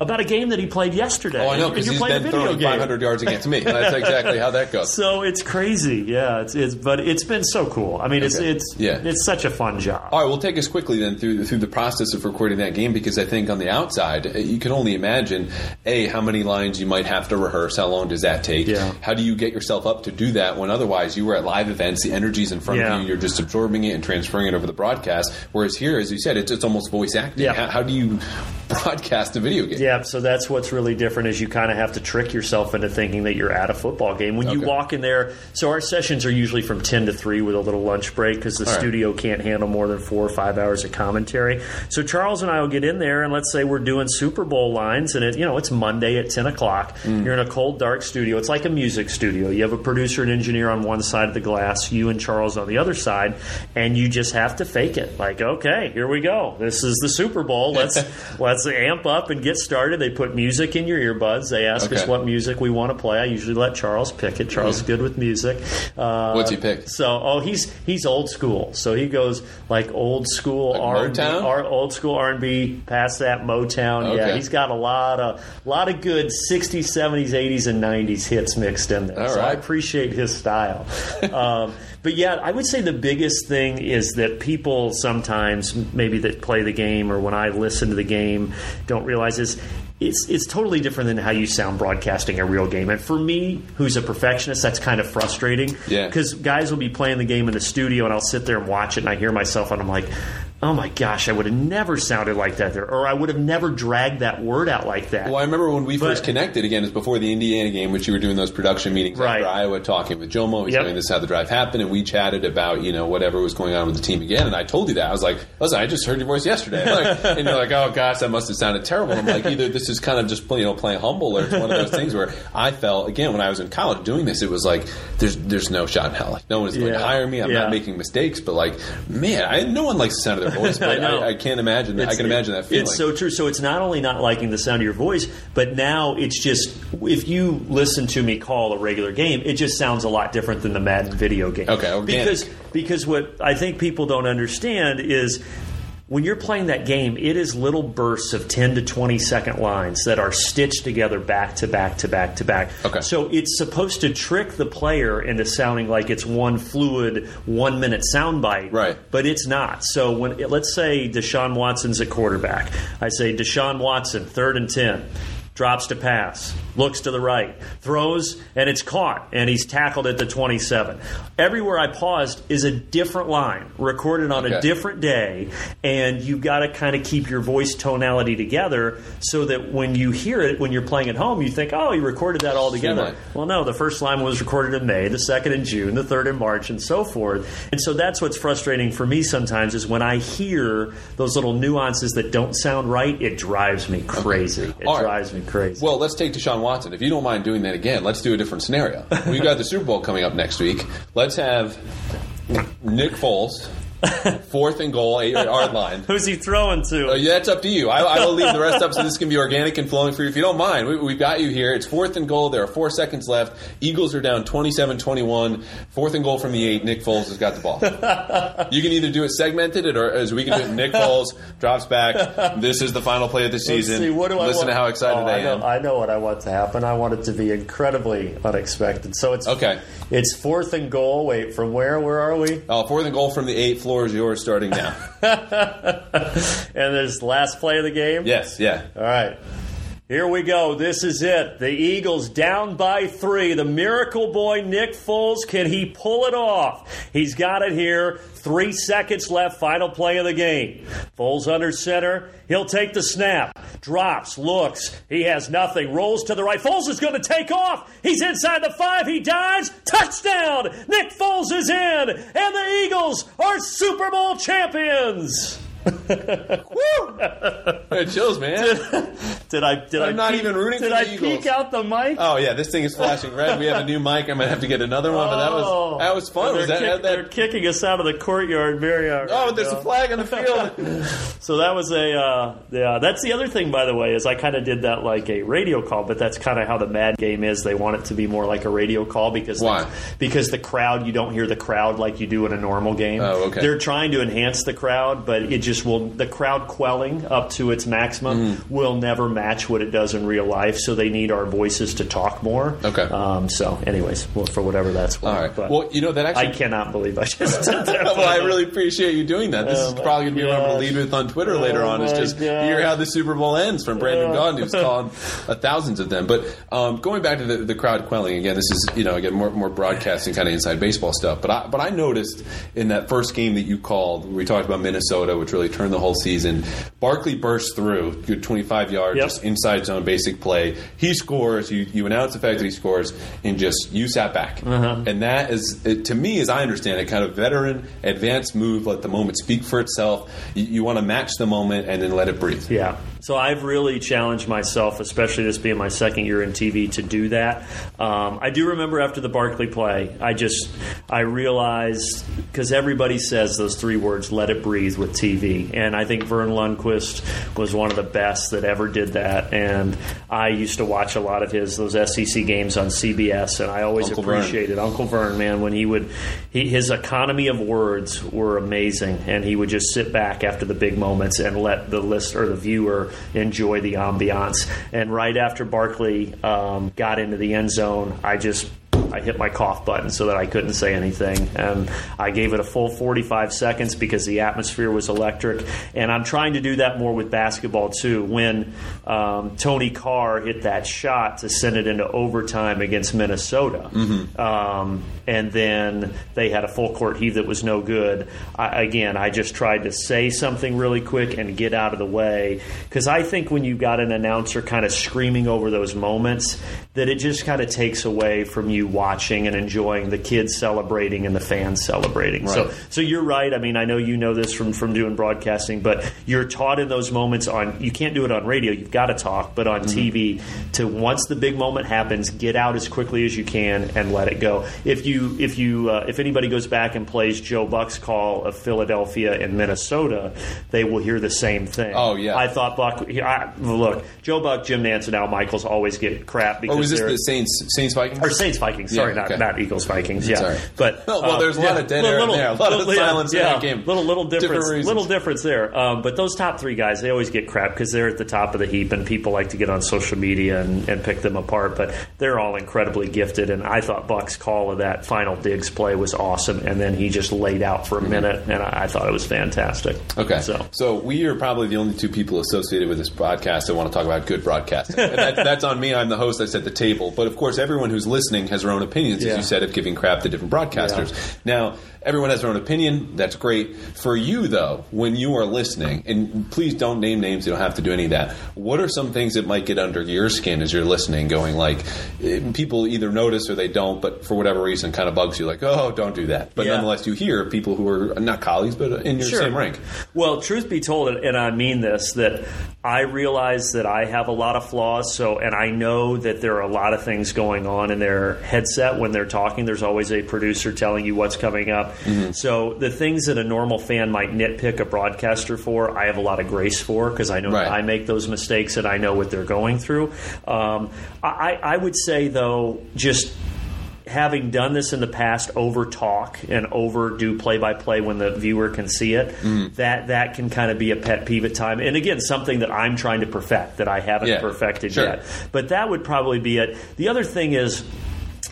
About a game that he played yesterday. Oh, I know because he's been throwing game. 500 yards against me. That's exactly how that goes. So it's crazy, yeah. It's, it's but it's been so cool. I mean, it's Okay. it's Yeah. it's such a fun job. All right, we'll take us quickly then through the, through the process of recording that game because I think on the outside uh, you can only imagine a how many lines you might have to rehearse. How long does that take? Yeah. How do you get yourself up to do that when otherwise you were at live events, the energy's in front Yeah. of you, you're just absorbing it and transferring it over the broadcast. Whereas here, as you said, it's, it's almost voice acting. Yeah. How, how do you broadcast a video game? Yeah, so that's what's really different is you kind of have to trick yourself into thinking that you're at a football game. When you walk in there, so our sessions are usually from 10 to 3 with a little lunch break because the All right. studio can't handle more than 4 or 5 hours of commentary. So Charles and I will get in there and let's say we're doing Super Bowl lines and it, you know, it's Monday at 10 o'clock. Mm. You're in a cold dark studio. It's like a music studio. You have a producer and engineer on one side of the glass, you and Charles on the other side, and you just have to fake it. Like, okay, here we go. This is the Super Bowl. Let's let's amp up and get started. They put music in your earbuds. They ask us what music we want to play. I usually let Charles pick it. Charles is good with music. Uh, What's he pick? So, oh, he's he's old school. So he goes like old school Like R and Motown? R, old school R and B. Past that Motown. Yeah, he's got a lot of lot of good '60s, '70s, '80s, and '90s hits mixed in there. All so I appreciate his style. um, but yeah, I would say the biggest thing is that people sometimes, maybe that play the game or when I listen to the game, don't realize is it's it's totally different than how you sound broadcasting a real game. And for me, who's a perfectionist, that's kind of frustrating. Yeah. Because guys will be playing the game in the studio, and I'll sit there and watch it, and I hear myself, and I'm like. Oh my gosh! I would have never sounded like that there, or I would have never dragged that word out like that. Well, I remember when we But- first connected again, it's before the Indiana game, which you were doing those production meetings Right. after Iowa, talking with Jomo. He's Yep. this how the drive happened, and we chatted about you know whatever was going on with the team again. And I told you that I was like, listen, I just heard your voice yesterday, Like, and you're like, oh gosh, that must have sounded terrible. And I'm like, either this is kind of just you know playing humble, or it's one of those things where I felt again when I was in college doing this, it was like there's there's no shot in hell, like no one is going to hire me. I'm Yeah. not making mistakes, but like man, I, no one likes the sound of their voice, but I. I, I can't imagine that. I can imagine that feeling. It's so true. So it's not only not liking the sound of your voice, but now it's just if you listen to me call a regular game, it just sounds a lot different than the Madden video game. Okay, organic. because because what I think people don't understand is. When you're playing that game, it is little bursts of 10 to 20 second lines that are stitched together back to back to back to back. Okay. So it's supposed to trick the player into sounding like it's one fluid, one minute soundbite Right. but it's not. So when let's say Deshaun Watson's at quarterback, I say Deshaun Watson, third and ten. Drops to pass, looks to the right, throws, and it's caught, and he's tackled at the 27. Everywhere I paused is a different line recorded on Okay. a different day, and you've got to kind of keep your voice tonality together so that when you hear it, when you're playing at home, you think, oh, he recorded that all together. Well, no, the first line was recorded in May, the second in June, the third in March, and so forth. And so that's what's frustrating for me sometimes is when I hear those little nuances that don't sound right, it drives me crazy. It All right. drives me crazy. Well, let's take Deshaun Watson. If you don't mind doing that again, let's do a different scenario. We've got the Super Bowl coming up next week. Let's have Nick Foles, fourth and goal, eight yard line. Who's he throwing to? Uh, yeah, that's up to you. I, I will leave the rest up so this can be organic and flowing for you. If you don't mind, we, we've got you here. It's fourth and goal. There are four seconds left. Eagles are down 27 21. Fourth and goal from the eight. Nick Foles has got the ball. you can either do it segmented or as we can do it. Nick Foles drops back. This is the final play of the season. see, what do I Listen want? to how excited Oh, I, I know, am. I know what I want to happen. I want it to be incredibly unexpected. So it's Okay. It's fourth and goal. Wait, from where? Where are we? Uh, fourth and goal from the eight. Floor is yours starting now. And there's last play of the game. yes, yeah. All right. Here we go. This is it. The Eagles down by three. The miracle boy, Nick Foles, can he pull it off? He's got it here. Three seconds left. Final play of the game. Foles under center. He'll take the snap. Drops. Looks. He has nothing. Rolls to the right. Foles is going to take off. He's inside the five. He dives. Touchdown. Nick Foles is in. And the Eagles are Super Bowl champions. It chills, man. Did I? Did I'm I not peek- even rooting Did for the I Eagles. peek out the mic? Oh yeah, this thing is flashing red. We have a new mic. I'm gonna have to get another one. But that was that was fun. Oh. They're, Was that, kick- that, they're kicking us out of the courtyard. Very. uh, Oh, there's a flag on the field. So that was a. Uh, yeah, that's the other thing, by the way, is I kind of did that like a radio call, but that's kind of how the Mad game is. They want it to be more like a radio call because Why? Because the crowd, you don't hear the crowd like you do in a normal game. Oh, okay. They're trying to enhance the crowd, but it just will. The crowd quelling up to its maximum Mm. will never match what it does in real life. So they need our voices to talk more. Okay. Um, so, anyways, well, for whatever that's worth. All right. But Well, you know that actually I cannot believe I just did that. well, I really appreciate you doing that. This Oh, is probably going to be what I'm going to lead with on Twitter later Oh, on. Is just hear how the Super Bowl ends from Brandon. Gaudin, who's calling uh, thousands of them. But um, going back to the, the crowd quelling again, this is you know again more more broadcasting kind of inside baseball stuff. But I but I noticed in that first game that you called, we talked about Minnesota, which really turned the whole season. Barkley burst through, good 25 yards, Yep. just inside zone basic play. He scores. You you announce the fact that he scores, and just you sat back. Uh-huh. And that is it, to me, as I understand it, kind of veteran advanced move. Let the moment speak for itself. You, you want to match the moment and then let it breathe. Yeah. So I've really challenged myself, especially this being my second year in TV, to do that. Um, I do remember after the Barkley play, I just I realized because everybody says those three words, "let it breathe" with TV, and I think Verne Lundquist was one of the best that ever did that. And I used to watch a lot of his those SEC games on CBS, and I always Uncle Vern. appreciated Uncle Vern, man, when he would he, his economy of words were amazing, and he would just sit back after the big moments and let the list or the viewer enjoy the ambiance. And right after Barkley um, got into the end zone, I just I hit my cough button so that I couldn't say anything. And I gave it a full 45 seconds because the atmosphere was electric. And I'm trying to do that more with basketball too. When um, Tony Carr hit that shot to send it into overtime against Minnesota, um, and then they had a full court heave that was no good. I, again, I just tried to say something really quick and get out of the way because I think when you've got an announcer kind of screaming over those moments, that it just kind of takes away from you watching and enjoying the kids celebrating and the fans celebrating. So, Right. so you're right. I mean, I know you know this from from doing broadcasting, but you're taught in those moments on. You can't do it on radio. You've got to talk, but on TV, to once the big moment happens, get out as quickly as you can and let it go. If you if you uh, if anybody goes back and plays Joe Buck's call of Philadelphia and Minnesota, they will hear the same thing. Oh, yeah. I thought Buck. I, look, Joe Buck, Jim Nantz, and Al Michaels always get crap because Or was this the Saints Saints Vikings? or Saints Vikings. Sorry, Yeah, not okay. not Eagles Vikings. Yeah, Sorry. but well, uh, there's a lot of dead air in there, a lot of yeah, silence in that game. Little little difference. reasons. little difference there. Um, but those top three guys, they always get crap because they're at the top of the heap, and people like to get on social media and, and pick them apart. But they're all incredibly gifted, and I thought Buck's call of that final Diggs play was awesome, and then he just laid out for a minute, and I, I thought it was fantastic. Mm-hmm. Okay, so. so we are probably the only two people associated with this podcast that want to talk about good broadcasting. And that, that's on me. I'm the host. I set the table. But of course, everyone who's listening has their own opinions, Yeah. as you said, of giving crap to different broadcasters. Now, everyone has their own opinion. That's great. For you, though, when you are listening, and please don't name names. You don't have to do any of that. What are some things that might get under your skin as you're listening, going like, eh, people either notice or they don't, but for whatever reason, kind of bugs you, like, oh, don't do that. But Yeah. nonetheless, you hear people who are not colleagues, but in your Sure. same rank. Well, truth be told, and I mean this, that I realize that I have a lot of flaws. So, and I know that there are a lot of things going on in their headset when they're talking. There's always a producer telling you what's coming up. Mm-hmm. So, the things that a normal fan might nitpick a broadcaster for, I have a lot of grace for because I know Right. I make those mistakes and I know what they're going through. Um, I, I would say, though, just having done this in the past, over talk and over do play by play when the viewer can see it, Mm. that that can kind of be a pet peeve at time. And again, something that I'm trying to perfect that I haven't Yeah, perfected sure. yet. But that would probably be it. The other thing is.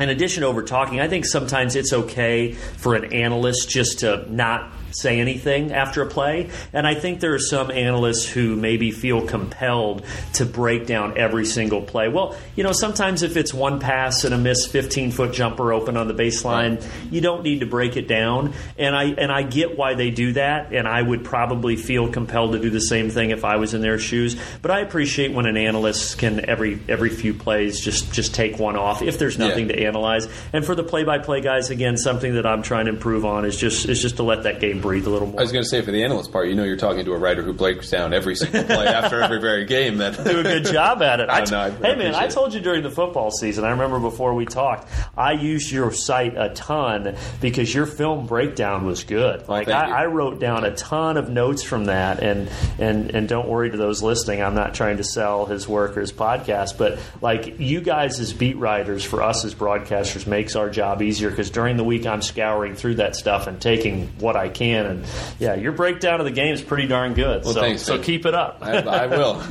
In addition to over talking, I think sometimes it's okay for an analyst just to not say anything after a play. And I think there are some analysts who maybe feel compelled to break down every single play. Well, you know, sometimes if it's one pass and a missed 15 foot jumper open on the baseline, you don't need to break it down. And I and I get why they do that. And I would probably feel compelled to do the same thing if I was in their shoes. But I appreciate when an analyst can every every few plays just just take one off if there's nothing Yeah. to analyze. And for the play by play guys, again, something that I'm trying to improve on is just is just to let that game breathe a little more. I was going to say for the analyst part, you know, you're talking to a writer who breaks down every single play after every very game. That do a good job at it. I Oh, no, I hey man, appreciate I told you during the football season. I remember before we talked, I used your site a ton because your film breakdown was good. Like thank. I, I wrote down a ton of notes from that, and and and don't worry to those listening. I'm not trying to sell his work or his podcast, but like you guys as beat writers for us as broadcasters makes our job easier because during the week I'm scouring through that stuff and taking what I can. And yeah, your breakdown of the game is pretty darn good. Well, so thanks, so keep it up. I, I will.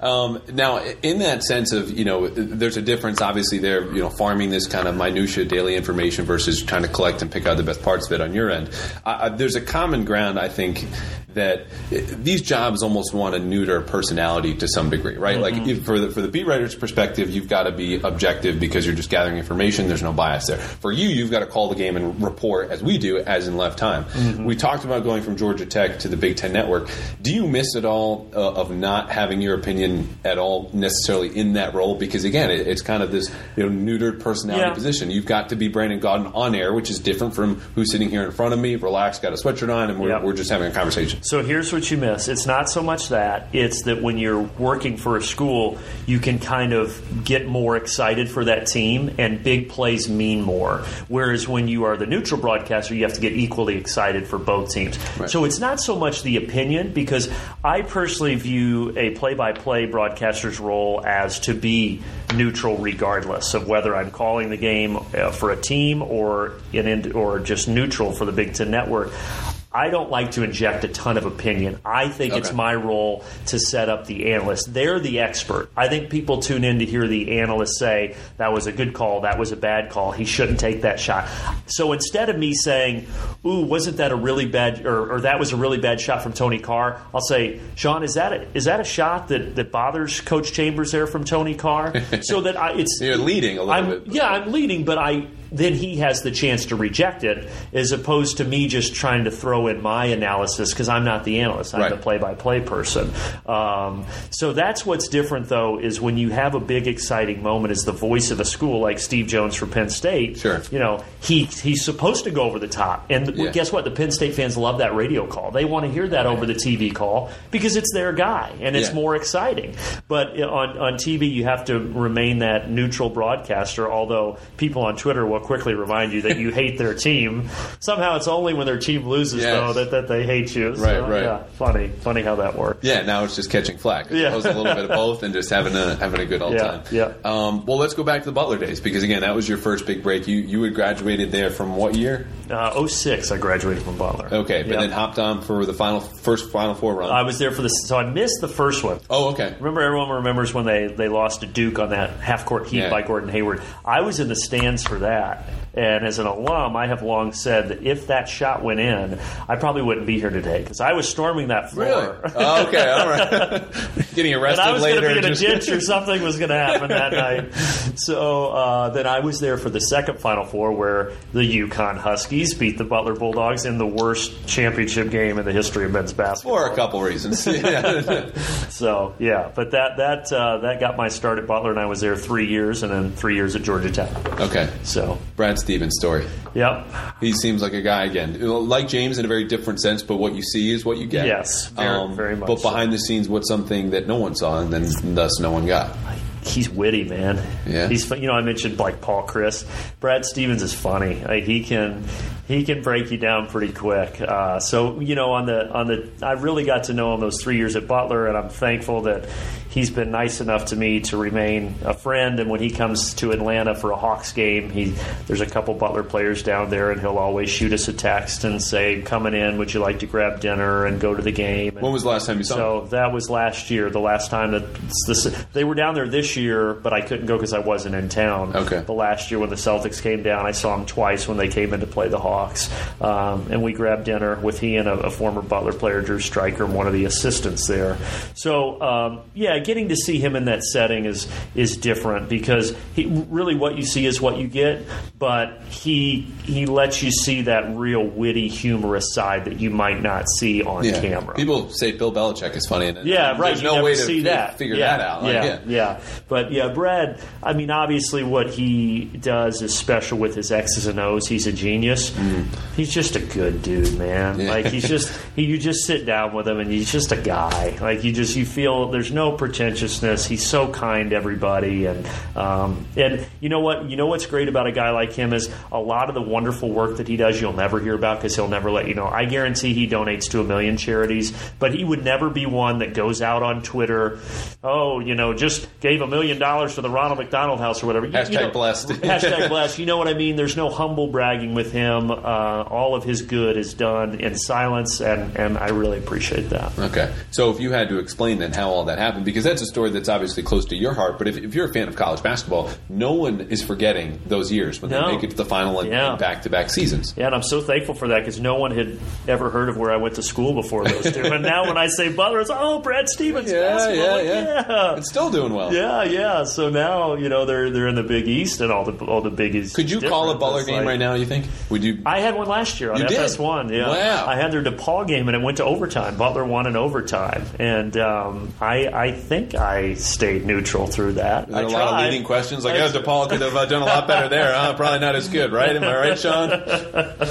um, now, in that sense of you know, there's a difference. Obviously, there you know, farming this kind of minutia daily information versus trying to collect and pick out the best parts of it on your end. There's a common ground, I think, that these jobs almost want to neuter personality to some degree, right? Like if, for the for the beat writer's perspective, you've got to be objective because you're just gathering information. There's no bias there. For you, you've got to call the game and report as we do, as in left time. We talked about going from Georgia Tech to the Big Ten Network. Do you miss at all uh, of not having your opinion at all necessarily in that role? Because again, it, it's kind of this you know neutered personality Yeah. position. You've got to be Brandon Gaudin on air, which is different from who's sitting here in front of me, relaxed, got a sweatshirt on, and we're, Yep. we're just having a conversation. So here's what you miss. It's not so much that, it's that when you're working for a school, you can kind of get more excited for that team and big plays mean more. Whereas when you are the neutral broadcaster, you have to get equally excited for both teams. Right. So it's not so much the opinion because I personally view a play by play broadcaster's role as to be neutral regardless of whether I'm calling the game uh, for a team or in, or just neutral for the Big Ten Network. I don't like to inject a ton of opinion. I think it's my role to set up the analyst. They're the expert. I think people tune in to hear the analyst say, that was a good call, that was a bad call, he shouldn't take that shot. So instead of me saying, ooh, wasn't that a really bad, or, or that was a really bad shot from Tony Carr, I'll say, Sean, is that a, is that a shot that, that bothers Coach Chambers there from Tony Carr? so that I, it's. You're leading a little I'm, bit. Yeah, I'm leading, but I then he has the chance to reject it, as opposed to me just trying to throw in my analysis because I'm not the analyst. I'm Right. the play-by-play person. Um, so that's what's different, though, is when you have a big, exciting moment as the voice of a school like Steve Jones for Penn State. Sure. You know, he he's supposed to go over the top, and Yeah. guess what? The Penn State fans love that radio call. They want to hear that over the TV call because it's their guy and it's Yeah. more exciting. But on on TV, you have to remain that neutral broadcaster. Although people on Twitter will quickly remind you that you hate their team. Somehow it's only when their team loses Yes. though that, that they hate you. So, Right, right. Yeah, funny, funny how that works. Yeah, now it's just catching flack. Yeah. It was a little bit of both and just having a having a good old Yeah, time. yeah. Um, well, let's go back to the Butler days because again, that was your first big break. You you had graduated there from what year? Uh, 06, I graduated from Butler. Okay, but Yep. then hopped on for the final first Final Four run. I was there for the so I missed the first one. oh, okay. Remember, everyone remembers when they, they lost to Duke on that half court heat Yeah. by Gordon Hayward. I was in the stands for that that. And as an alum, I have long said that if that shot went in, I probably wouldn't be here today because I was storming that floor. Really? Oh, okay, all right. Getting and arrested I was going to be in a just- ditch or something was going to happen that night. So uh, then I was there for the second Final Four where the UConn Huskies beat the Butler Bulldogs in the worst championship game in the history of men's basketball. for a couple reasons. So yeah, but that that uh, that got my start at Butler, and I was there three years, and then three years at Georgia Tech. okay. So Brad Stevens' story. yep, He seems like a guy again, like James in a very different sense. But what you see is what you get. Um, Yes, very- very much But so. behind the scenes, what's something that no one saw, and then thus no one got. he's witty, man. Yeah. he's you know I mentioned like Paul Chryst, Brad Stevens is funny. Like he can he can break you down pretty quick. Uh, so you know on the on the I really got to know him those three years at Butler, and I'm thankful that he's been nice enough to me to remain a friend. And when he comes to Atlanta for a Hawks game, he there's a couple Butler players down there, and he'll always shoot us a text and say, "Coming in, would you like to grab dinner and go to the game?" And When was the last time you saw him? so that was last year. The last time that this, they were down there this year, but I couldn't go because I wasn't in town. Okay. The last year when the Celtics came down, I saw him twice when they came in to play the Hawks, um, and we grabbed dinner with he and a, a former Butler player, Drew Streicher, and one of the assistants there. So um, yeah, getting to see him in that setting is is different because he really what you see is what you get, but he he lets you see that real witty, humorous side that you might not see on Yeah. camera. People say Bill Belichick is funny, and Yeah, right. There's you no way to see that. figure yeah, that out. Like, yeah, yeah. yeah. But yeah, Brad. I mean, obviously, what he does is special with his X's and O's. He's a genius. He's just a good dude, man. Mm. Yeah. Like he's just he, you just sit down with him and he's just a guy. Like you just you feel there's no pretentiousness. He's so kind to everybody, and um, and you know what you know what's great about a guy like him is a lot of the wonderful work that he does you'll never hear about because he'll never let you know. I guarantee he donates to a million charities, but he would never be one that goes out on Twitter. Oh, you know, just gave a million dollars to the Ronald McDonald House or whatever. You- you Hashtag know- blessed. hashtag blessed. You know what I mean? There's no humble bragging with him. Uh, all of his good is done in silence, and, and I really appreciate that. Okay. So if you had to explain then how all that happened, because that's a story that's obviously close to your heart, but if, if you're a fan of college basketball, no one is forgetting those years when No. they make it to the final and Yeah. back to back seasons. Yeah, and I'm so thankful for that because no one had ever heard of where I went to school before those two. and now when I say Butler, it's oh Brad Stevens. basketball. Like, yeah. yeah. It's still doing well. Yeah, yeah. So now you know they're they're in the Big East and all the all the Big East. Could you call a Butler game right now, you think? Would you? I had one last year on You? FS1. Yeah, Wow. I had their DePaul game and it went to overtime. Butler won in overtime, and um, I I think I stayed neutral through that. There I a lot of leading questions like, I- oh, DePaul could have uh, done a lot better there. Huh? Probably not as good, right? Am I right, Sean?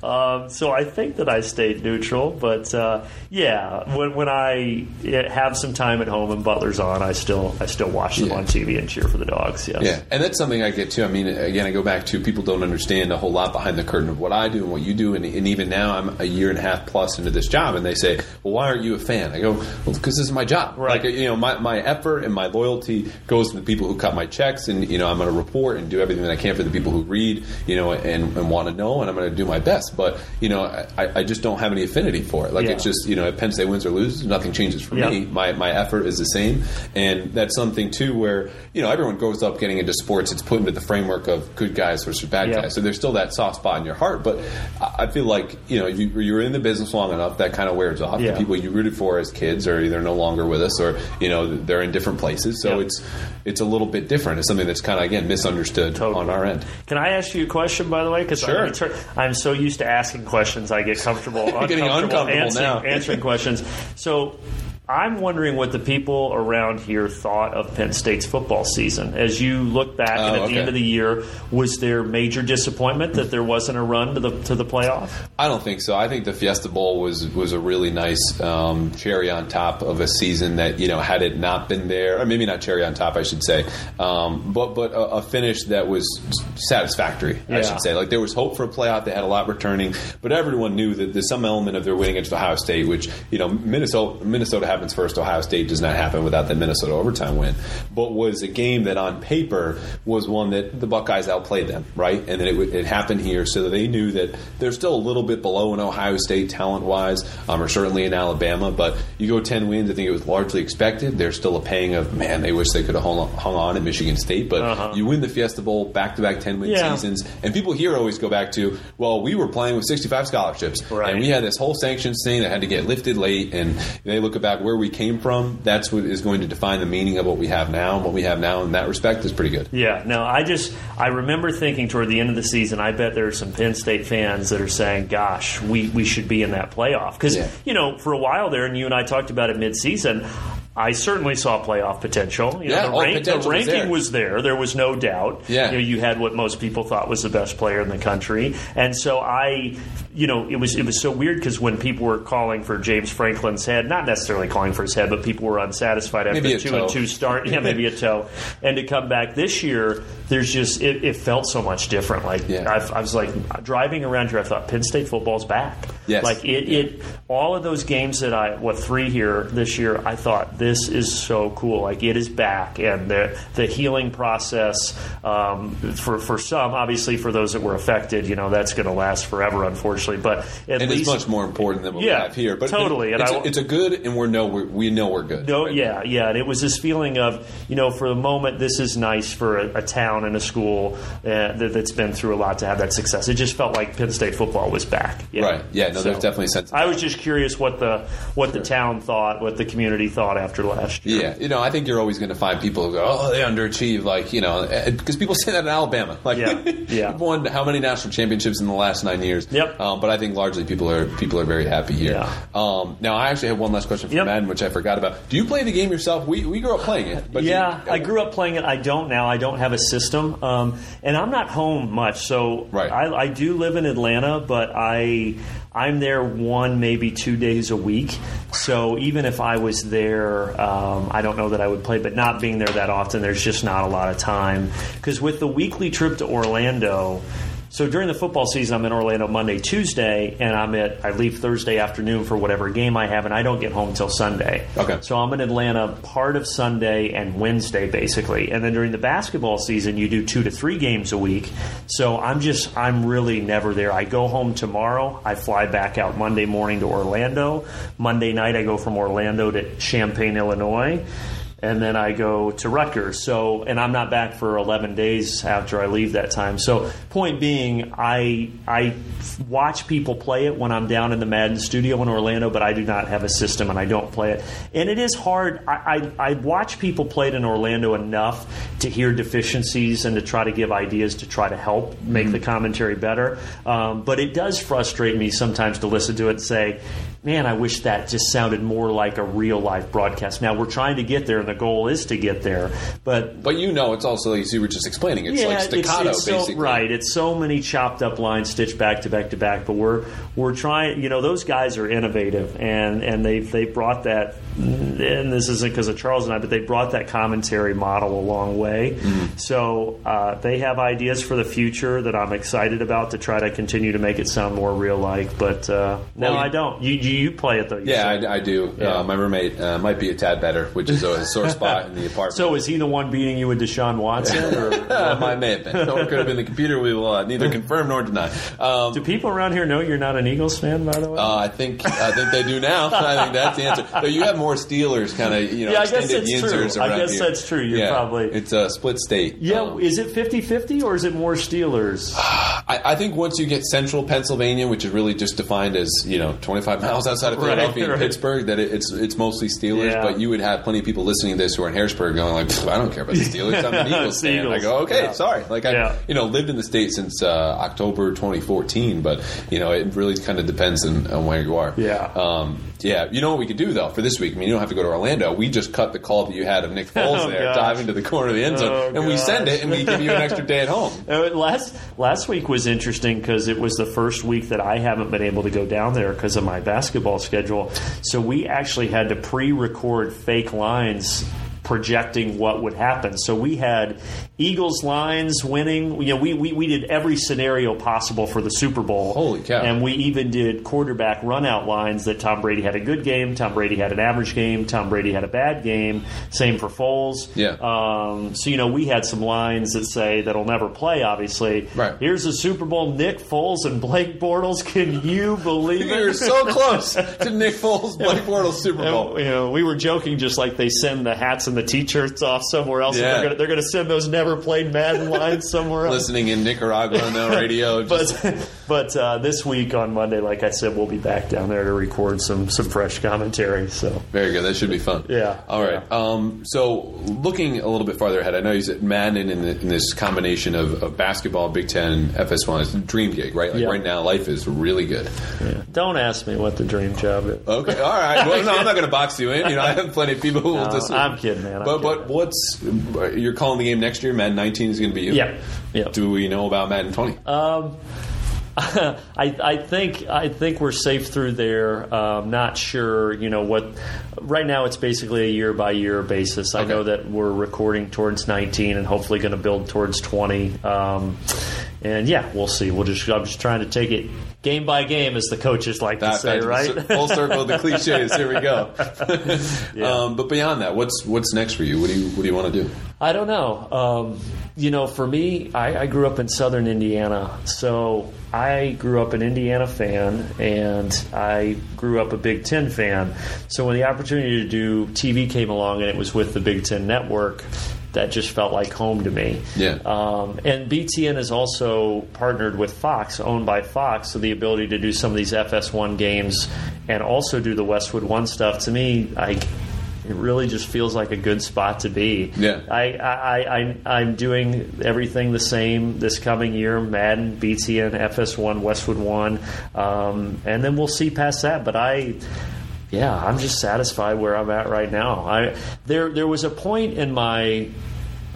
Um, so I think that I stayed neutral, but uh, yeah, when, when I have some time at home and Butler's on, I still I still watch them Yeah. on TV and cheer for the dogs. Yes. Yeah, and that's something I get too. I mean, again, I go back to people don't understand a whole lot behind the curtain what I do and what you do, and, and even now I'm a year and a half plus into this job, and they say, "Well, why aren't you a fan?" I go, "Well, because this is my job. Right. Like, you know, my, my effort and my loyalty goes to the people who cut my checks, and you know, I'm going to report and do everything that I can for the people who read, you know, and, and want to know, and I'm going to do my best. But you know, I, I just don't have any affinity for it. Like, Yeah. it's just you know, if Penn State wins or loses, nothing changes for Yeah. me. My my effort is the same, and that's something too where you know everyone grows up getting into sports. It's put into the framework of good guys versus bad Yeah. guys. So there's still that soft spot in your heart. But I feel like you know you, you're in the business long enough that kind of wears off. Yeah. The people you rooted for as kids are either no longer with us or you know they're in different places. So Yeah. it's it's a little bit different. It's something that's kind of again misunderstood Totally. on our end. Can I ask you a question, by the way? Because Sure. I'm, so used to asking questions, I get comfortable, Getting uncomfortable uncomfortable answering, now. answering questions. So, I'm wondering what the people around here thought of Penn State's football season. As you look back and Oh, at okay. the end of the year, was there major disappointment that there wasn't a run to the to the playoff? I don't think so. I think the Fiesta Bowl was was a really nice um, cherry on top of a season that you know had it not been there, or maybe not cherry on top, I should say, um, but but a, a finish that was satisfactory. I should say. Like there was hope for a playoff. They had a lot returning, but everyone knew that there's some element of their winning against Ohio State, which you know Minnesota Minnesota happens first. Ohio State does not happen without that Minnesota overtime win, but was a game that on paper was one that the Buckeyes outplayed them, right? And then it, it happened here, so they knew that they're still a little bit below in Ohio State talent wise, um, or certainly in Alabama. But you go ten wins, I think it was largely expected. There's still a pang of man, they wish they could have hung on, hung on at Michigan State, but Uh-huh. you win the Fiesta Bowl back to back ten win Yeah. seasons, and people here always go back to well, we were playing with 65 scholarships, Right. and we had this whole sanctions thing that had to get lifted late, and they look back where we came from. That's what is going to define the meaning of what we have now, and what we have now in that respect is pretty good. Yeah, no, I just I remember thinking toward the end of the season, I bet there are some Penn State fans that are saying, "Gosh, we we should be in that playoff." Because Yeah. you know, for a while there, and you and I talked about it mid-season. I certainly saw playoff potential. You know, Yeah, the, oh, rank- the potential was ranking there. was there. There was no doubt. Yeah. You, know, you had what most people thought was the best player in the country, and so I, you know, it was it was so weird because when people were calling for James Franklin's head, not necessarily calling for his head, but people were unsatisfied after Maybe a a two toe. and two start. Yeah, maybe a toe. And to come back this year, there's just it, it felt so much different. Like Yeah. I've, I was like driving around here, I thought Penn State football's back. Yes. Like it, it, all of those games that I what three here this year, I thought this is so cool. Like it is back, and the the healing process um, for for some, obviously for those that were affected, you know, that's going to last forever, unfortunately. But at And least it's much more important than what Yeah, we have here. But totally, and it's, I- a, it's a good, and we know we're, we know we're good. No, Right? yeah, yeah, and it was this feeling of, you know, for the moment, this is nice for a, a town and a school uh, that, that's been through a lot to have that success. It just felt like Penn State football was back. Yeah. Right. Yeah, no, there's definitely a sense of I was just curious what the what the town thought, what the community thought after last year. Yeah, you know, I think you're always going to find people who go, "Oh, they underachieve," like you know, because people say that in Alabama. Like, Yeah, yeah. won how many national championships in the last nine years? Yep. Um, but I think largely people are people are very happy here. Yeah. Um, now, I actually have one last question for Yep. Madden, which I forgot about. Do you play the game yourself? We we grew up playing it, but yeah, you- I grew up playing it. I don't now. I don't have a system, um, and I'm not home much. So Right. I, I do live in Atlanta, but I I'm there one maybe two days a week. So even if I was there, um, I don't know that I would play. But not being there that often, there's just not a lot of time. Because with the weekly trip to Orlando. So during the football season, I'm in Orlando Monday, Tuesday, and I'm at. I leave Thursday afternoon for whatever game I have, and I don't get home till Sunday. Okay. So I'm in Atlanta part of Sunday and Wednesday, basically. And then during the basketball season, you do two to three games a week. So I'm just, I'm really never there. I go home tomorrow. I fly back out Monday morning to Orlando. Monday night, I go from Orlando to Champaign, Illinois. And then I go to Rutgers. So, and I'm not back for 11 days after I leave that time. So, point being, I I watch people play it when I'm down in the Madden studio in Orlando, but I do not have a system and I don't play it. And it is hard. I, I, I watch people play it in Orlando enough to hear deficiencies and to try to give ideas to try to help make the commentary better. Um, but it does frustrate me sometimes to listen to it and say, man, I wish that just sounded more like a real life broadcast. Now, we're trying to get there, and the goal is to get there. But But you know, it's also like you were just explaining. It's like staccato, it's so- basically. right. It's so many chopped up lines stitched back to back to back. But we're we're trying. You know, those guys are innovative, and and they've they brought that. And this isn't because of Charles and I, but they brought that commentary model a long way. Mm-hmm. So uh, they have ideas for the future that I'm excited about to try to continue to make it sound more real like. But uh, no, Well, I don't. You you, you play it though. you Yeah. I, I do. Yeah. Uh, my roommate uh, might be a tad better, which is a sore spot in the apartment. So is he the one beating you with Deshaun Watson? Or might may have been, or it could have been the computer. We will uh, neither confirm nor deny. Um, do people around here know you're not an Eagles fan? By the way. Uh, I think I think they do now. I think that's the answer. Though you have more Steelers kind of you know Yeah, I guess that's true. I guess here. that's true. You're yeah, probably- it's a split state. Yeah, Um, is it 50-50 or is it more Steelers? I, I think once you get central Pennsylvania, which is really just defined as you know 25 miles outside of Right, Philadelphia and right. Pittsburgh, that it, it's it's mostly Steelers. Yeah. But you would have plenty of people listening to this who are in Harrisburg going like, I don't care about the Steelers. I'm an Eagles fan. I go, okay, Yeah. sorry. Like I, you know, lived in the state since uh, October 2014, but you know, it really kind of depends on, on where you are. Yeah. Um, yeah. You know what we could do though for this week? Mean, you don't have to go to Orlando. We just cut the call that you had of Nick Foles Oh, there, gosh. dive into the corner of the end zone, Oh, and we send it, and we give you an extra day at home. Uh, last last week was interesting because it was the first week that I haven't been able to go down there because of my basketball schedule. So we actually had to pre-record fake lines projecting what would happen. So we had Eagles lines winning. You know, we, we, we did every scenario possible for the Super Bowl. Holy cow. And we even did quarterback run out lines that Tom Brady had a good game, Tom Brady had an average game, Tom Brady had a bad game. Same for Foles. Yeah. Um, so you know, we had some lines that say that'll never play. Obviously, Right. Here's the Super Bowl: Nick Foles and Blake Bortles. Can you believe it? You're so close to Nick Foles, Blake Bortles Super Bowl. And, you know, we were joking, just like they send the hats and the T-shirts off somewhere else. Yeah. They're gonna, they're going to send those never played Madden lines somewhere else. Listening in Nicaragua on the radio. Just, But but uh, this week on Monday, like I said, we'll be back down there to record some some fresh commentary. So very good. That should be fun. Yeah, All right. yeah. Um, so looking a little bit farther ahead, I know you said Madden in, the, in this combination of, of basketball, Big Ten, FS1 is a dream gig, right? Like Yeah. right now, life is really good. yeah. don't ask me what the dream job is. Okay. All right. Well, no, I'm not going to box you in. You know, I have plenty of people who will No, just. I'm kidding, man. But but what's you're calling the game next year? Madden 19 is going to be you. Yep. Yep. Do we know about Madden 20? Um, I, I think I think we're safe through there. Um, not sure, you know what. Right now, it's basically a year by year basis. I know that we're recording towards 19 and hopefully going to build towards 20. Um, and yeah, we'll see. We'll just I'm just trying to take it game by game, as the coaches like to say, back to the right? full circle of the cliches. Here we go. Yeah. um, but beyond that, what's what's next for you? What do you what do you want to do? I don't know. Um, you know, for me, I, I grew up in southern Indiana. So I grew up an Indiana fan and I grew up a Big Ten fan. So when the opportunity to do TV came along and it was with the Big Ten network, that just felt like home to me. Yeah. Um, and BTN is also partnered with Fox, owned by Fox, so the ability to do some of these FS1 games and also do the Westwood One stuff. To me, I it really just feels like a good spot to be. Yeah. I, I, I, I'm doing everything the same this coming year Madden, BTN, FS1, Westwood 1, um, and then we'll see past that. But I. Yeah, I'm just satisfied where I'm at right now. I there there was a point in my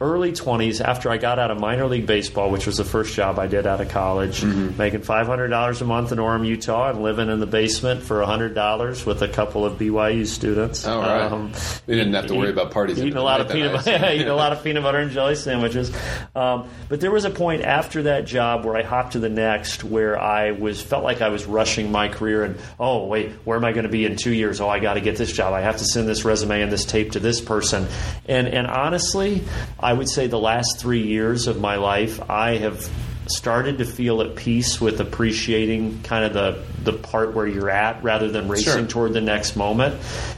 early 20s after I got out of minor league baseball, which was the first job I did out of college, Mm-hmm. making $500 a month in Orem, Utah, and living in the basement for $100 with a couple of BYU students. All right. Um, We didn't have to worry eat- about parties Eating a lot of peanut butter, eating a lot of peanut butter and jelly sandwiches. Um, but there was a point after that job where I hopped to the next, where I was felt like I was rushing my career, and oh wait, where am I going to be in two years? Oh, I got to get this job. I have to send this resume and this tape to this person. And and honestly, I would say the last three years of my life, I have started to feel at peace with appreciating kind of the the part where you're at rather than racing Sure. toward the next moment.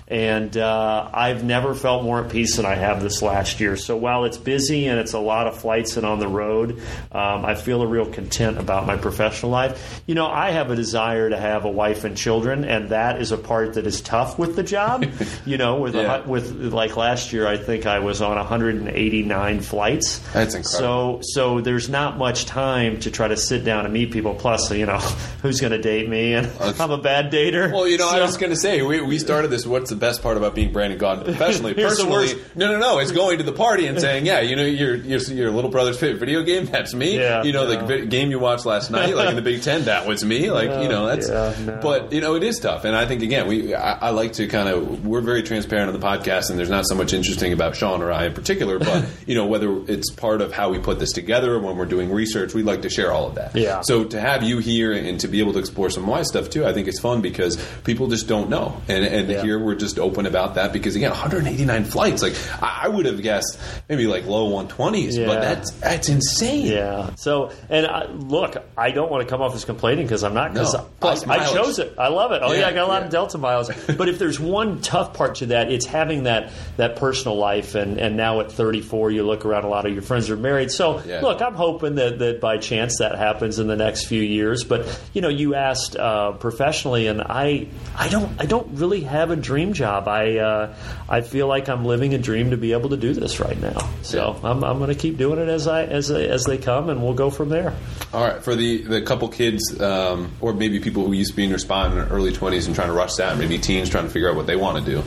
And uh, I've never felt more at peace than I have this last year. So while it's busy and it's a lot of flights and on the road, um, I feel a real content about my professional life. You know, I have a desire to have a wife and children, and that is a part that is tough with the job. you know, with Yeah. hu- with like last year, I think I was on 189 flights. That's incredible. So so there's not much time to try to sit down and meet people. Plus, you know, who's going to date me? And I'm a bad dater. Well, you know, I was going to say we, we started this. What's the best part about being Brandon Gaudin professionally? Personally, no, no, no. It's going to the party and saying, yeah, you know, your your, your little brother's favorite video game. That's me. Yeah, you know, yeah. the game you watched last night, like in the Big Ten, that was me. Like you know, that's. yeah, no. But you know, it is tough, and I think again, we I, I like to kind of we're very transparent on the podcast, and there's not so much interesting about Sean or I in particular, but you know, whether it's part of how we put this together when we're doing research, we like to share all of that. Yeah. So to have you here and to be able to explore some of my stuff too, I think it's fun because people just don't know, and and Yeah. here we're just open about that because again, 189 flights. Like I, I would have guessed maybe like low 120s, Yeah. but that's that's insane. Yeah. So, and I, look, I don't want to come off as complaining because I'm not. Because No. I, I chose it. I love it. Oh yeah, Yeah, I got a lot yeah. of Delta miles. but if there's one tough part to that, it's having that that personal life. And and now at 34, you look around, a lot of your friends are married. So look, I'm hoping that that by by chance that happens in the next few years. But you know, you asked uh, professionally, and I I don't I don't really have a dream job. I uh, I feel like I'm living a dream to be able to do this right now. So I'm, I'm going to keep doing it as I as as they come, and we'll go from there. All right, for the the couple kids, um, or maybe people who used to be in your spot in their early 20s and trying to rush that, maybe teens trying to figure out what they want to do.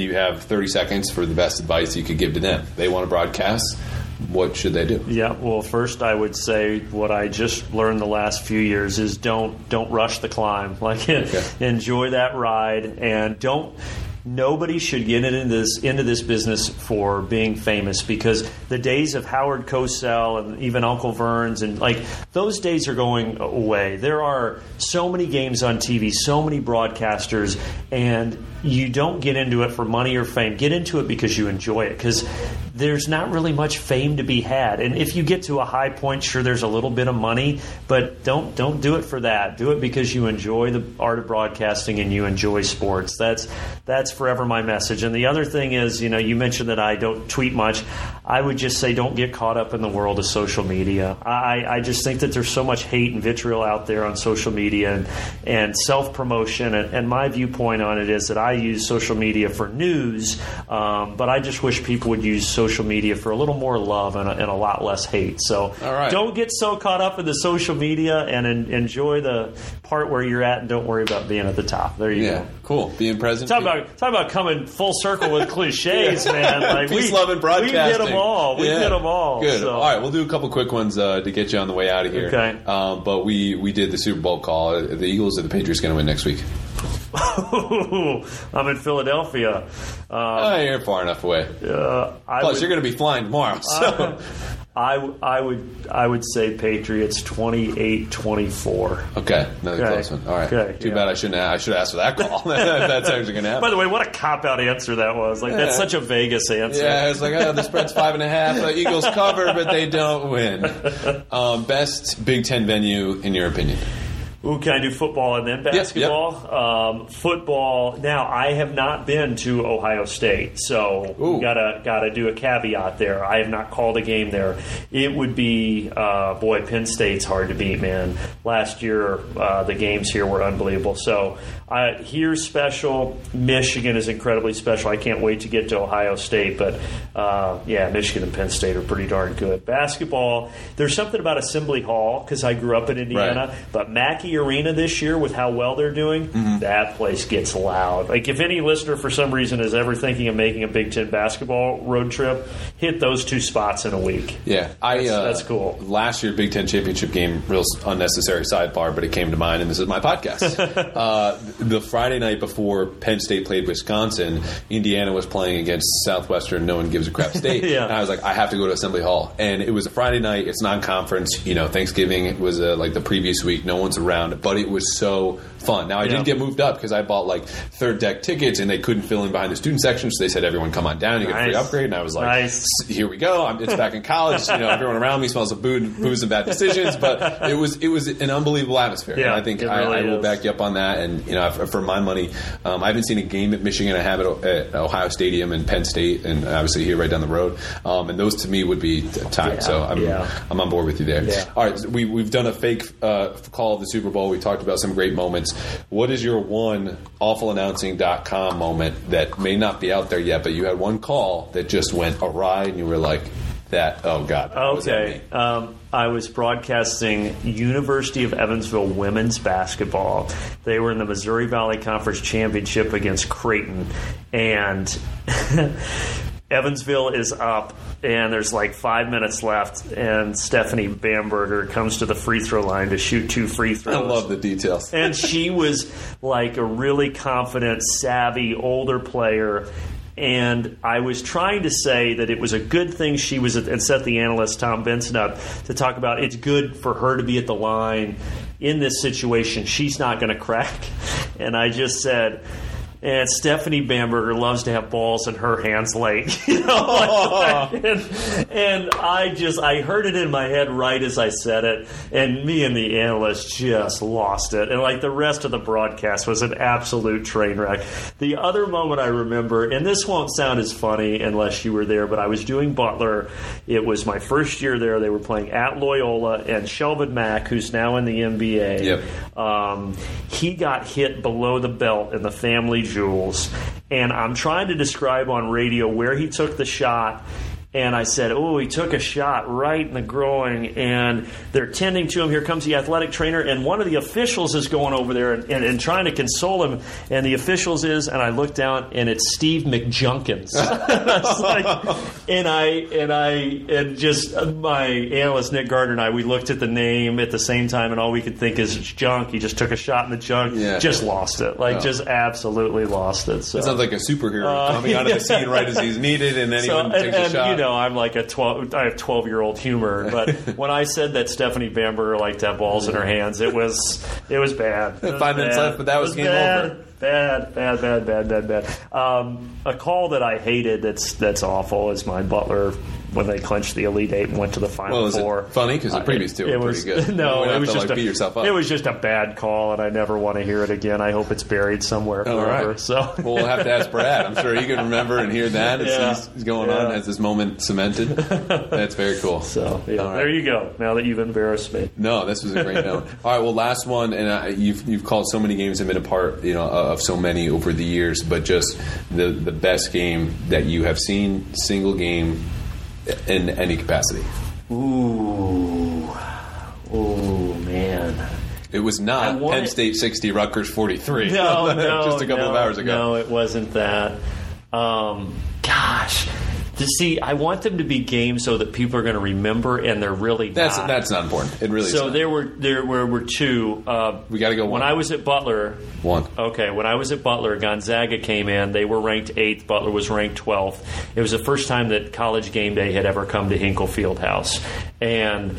You have 30 seconds for the best advice you could give to them. They want to broadcast. What should they do? Yeah, well, first I would say what I just learned the last few years is don't don't rush the climb. Like Okay. enjoy that ride and don't nobody should get into this into this business for being famous because the days of Howard Cosell and even Uncle Vern's and like those days are going away. There are so many games on TV, so many broadcasters, and you don't get into it for money or fame. Get into it because you enjoy it because there's not really much fame to be had. And if you get to a high point, sure, there's a little bit of money, but don't don't do it for that. Do it because you enjoy the art of broadcasting and you enjoy sports. That's that's forever my message. And the other thing is, you know, you mentioned that I don't tweet much. I would just say don't get caught up in the world of social media. I, I just think that there's so much hate and vitriol out there on social media and, and self promotion. And, and my viewpoint on it is that I use social media for news, um, but I just wish people would use social media for a little more love and a, and a lot less hate. So right. don't get so caught up in the social media and en- enjoy the part where you're at and don't worry about being at the top. There you Yeah, go. cool. Being present. Talk about talk about coming full circle with cliches, man. Like Peace, we, love, and broadcasting. We hit them all. We Yeah. hit them all. Good. So. All right, we'll do a couple quick ones uh, to get you on the way out of here. Okay. Um, but we we did the Super Bowl call. The Eagles or the Patriots going to win next week? I'm in Philadelphia. Uh, oh, you're far enough away. uh, I Plus, would, you're going to be flying tomorrow. So. I, I would I would say Patriots 28-24. okay, another Okay. close one. All right. Okay, Too yeah. bad I shouldn't. Have, I should have asked for that call. That's actually going to happen. By the way, what a cop out answer that was! Like that's such a Vegas answer. Yeah, it's like oh, the spread's five and a half. The Eagles cover, but they don't win. Um, best Big Ten venue in your opinion? Ooh, can I do football and then yep. basketball? Um, football. Now, I have not been to Ohio State, so Ooh. gotta gotta do a caveat there. I have not called a game there. It would be uh, boy, Penn State's hard to beat, man. Last year, uh, the games here were unbelievable. So uh, here's special. Michigan is incredibly special. I can't wait to get to Ohio State, but uh, yeah, Michigan and Penn State are pretty darn good. Basketball. There's something about Assembly Hall because I grew up in Indiana, Right. but Mackey Arena this year, with how well they're doing, Mm-hmm. that place gets loud. Like if any listener for some reason is ever thinking of making a Big Ten basketball road trip, hit those two spots in a week. Yeah, I. That's- uh, that's cool. Last year, Big Ten championship game, real unnecessary sidebar, but it came to mind, and this is my podcast. uh, the Friday night before Penn State played Wisconsin, Indiana was playing against Southwestern. No one gives a crap state. Yeah. And I was like, I have to go to Assembly Hall, and it was a Friday night. It's non-conference. You know, Thanksgiving was uh, like the previous week. No one's around, but it was so fun. Now I Yeah. didn't get moved up because I bought like third deck tickets, and they couldn't fill in behind the student section, so they said everyone come on down, you get a free upgrade, and I was like, Nice. here we go. I'm, it's back in college. You know, everyone around me smells of booze, booze and bad decisions, but it was it was an unbelievable atmosphere. Yeah, and I think it I, I will back you up on that. And you know, for, my money, um, I haven't seen a game at Michigan. I have it at Ohio Stadium and Penn State, and obviously here right down the road. Um, and those to me would be tied. Yeah, so I'm. I'm on board with you there. All right, we we've done a fake uh, call of the Super Bowl. We talked about some great moments. What is your one awfulannouncing.com moment that may not be out there yet, but you had one call that just went awry, and you were like, "That oh god." that was at Okay. Um, I was broadcasting University of Evansville women's basketball. They were in the Missouri Valley Conference Championship against Creighton, and Evansville is up, and there's like five minutes left, and Stephanie Bamberger comes to the free throw line to shoot two free throws. I love the details. and she was like a really confident, savvy, older player. And I was trying to say that it was a good thing she was, at, and set the analyst Tom Benson up to talk about it's good for her to be at the line in this situation. She's not going to crack. And I just said, and Stephanie Bamberger loves to have balls in her hands late. You know, and, and I just I heard it in my head right as I said it, and me and the analyst just lost it, and like the rest of the broadcast was an absolute train wreck. The other moment I remember, and this won't sound as funny unless you were there, but I was doing Butler. It was my first year there. They were playing at Loyola, and Shelvin Mack, who's now in the NBA, Yep. um, he got hit below the belt in the family jewels. And I'm trying to describe on radio where he took the shot. And I said, Oh, he took a shot right in the groin, and they're tending to him. Here comes the athletic trainer, and one of the officials is going over there and, and, and trying to console him. And the officials is, and I look down, and it's Steve McJunkins. Like, and I and I and just uh, my analyst Nick Gardner and I, we looked at the name at the same time, and all we could think is it's junk. He just took a shot in the junk, Yeah. just lost it, like Oh. just absolutely lost it. So. It sounds like a superhero Uh, coming out of the scene right as he's needed, and So, anyone and, takes and, a shot. you know, I'm like a twelve. I have twelve year old humor, but when I said that Stephanie Bamberger liked to have balls in her hands, it was it was bad. It was Five minutes left, but that It was game bad. over. Bad, bad, bad, bad, bad, bad. Um, a call that I hated that's that's awful is my Butler when they clinched the Elite Eight and went to the Final Well, it Four. funny? 'Cause the Uh, previous two it were was, pretty good. No, it was to, just like, a, beat yourself up. It was just a bad call, and I never want to hear it again. I hope it's buried somewhere All forever. right. So well, we'll have to ask Brad. I'm sure he can remember and hear that as Yeah. he's, he's going on, as this moment cemented. That's very cool. So yeah, right. there you go. Now that you've embarrassed me. No, this was a great note. All right, well, last one, and uh, you've you've called so many games and been a part, you know, of so many over the years. But just the the best game that you have seen, single game, in any capacity. Ooh, ooh, man. It was not Penn State sixty, Rutgers forty three. No, no, just a couple no, of hours ago. No, it wasn't that. Um, gosh, to see, I want them to be games so that people are going to remember, and they're really That's not. that's not important. It really is. so there were there were, were two. Uh, We gotta go When. I was at Butler, one. Okay, when I was at Butler, Gonzaga came in. They were ranked eighth. Butler was ranked twelfth. It was the first time that College Game Day had ever come to Hinkle Fieldhouse, and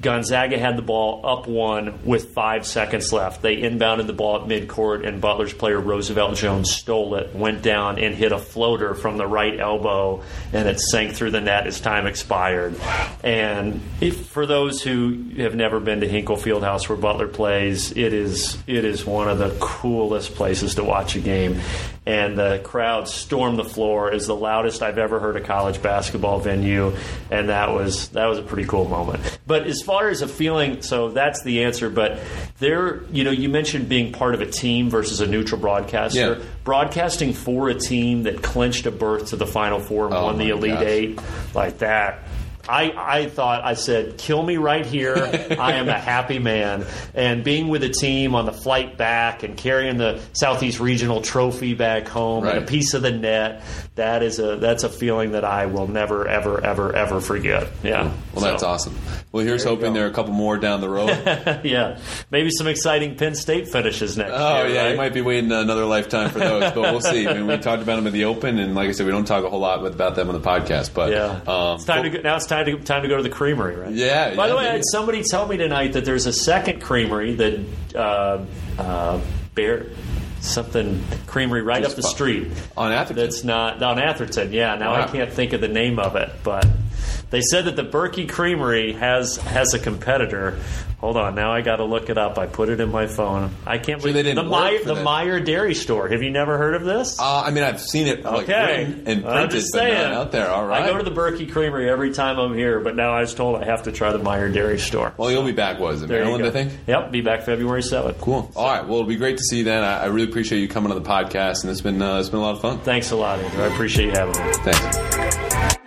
Gonzaga had the ball up one with five seconds left. They inbounded the ball at midcourt, and Butler's player Roosevelt Jones stole it, went down, and hit a floater from the right elbow, and it sank through the net as time expired. And for those who have never been to Hinkle Fieldhouse where Butler plays, it is it is one of the coolest places to watch a game. And the crowd stormed the floor is the loudest I've ever heard a college basketball venue, and that was that was a pretty cool moment. But as far as a feeling, so that's the answer. But there, you know, you mentioned being part of a team versus a neutral broadcaster. Yeah. Broadcasting for a team that clinched a berth to the Final Four and Oh won the Elite gosh. Eight like that. I, I thought I said, kill me right here. I am a happy man. And being with the team on the flight back and carrying the Southeast Regional trophy back home and a piece of the net, that is a that's a feeling that I will never ever ever ever forget. Yeah. Well, that's So, awesome. Well, here's There hoping there are a couple more down the road. yeah. Maybe some exciting Penn State finishes next Oh year. yeah, right? you might be waiting another lifetime for those, but we'll see. I mean, we talked about them in the Open, and like I said, we don't talk a whole lot about them on the podcast. But Yeah. um, it's time to go, now it's time to time to go to the creamery, right? Yeah, By yeah, the way, I had somebody tell me tonight that there's a second creamery that uh, uh, Bear something creamery right Just up the street. on Atherton. That's not on Atherton. Yeah. Now I can't think of the name of it, but they said that the Berkey Creamery has has a competitor. Hold on, now I got to look it up. I put it in my phone. I can't believe they didn't the Meyer, the that. Meyer Dairy Store. Have you never heard of this? uh, I mean, I've seen it like Okay, and I'm printed, just but saying. out there. All right. I go to the Berkey Creamery every time I'm here, but now I was told I have to try the Meyer Dairy Store. well, you'll be back. Was it There Maryland? I think. Yep, be back February seventh. Cool. All right. Well, it'll be great to see you then. I, I really appreciate you coming on the podcast, and it's been uh, it's been a lot of fun. Thanks a lot, Andrew. I appreciate you having me. Thanks.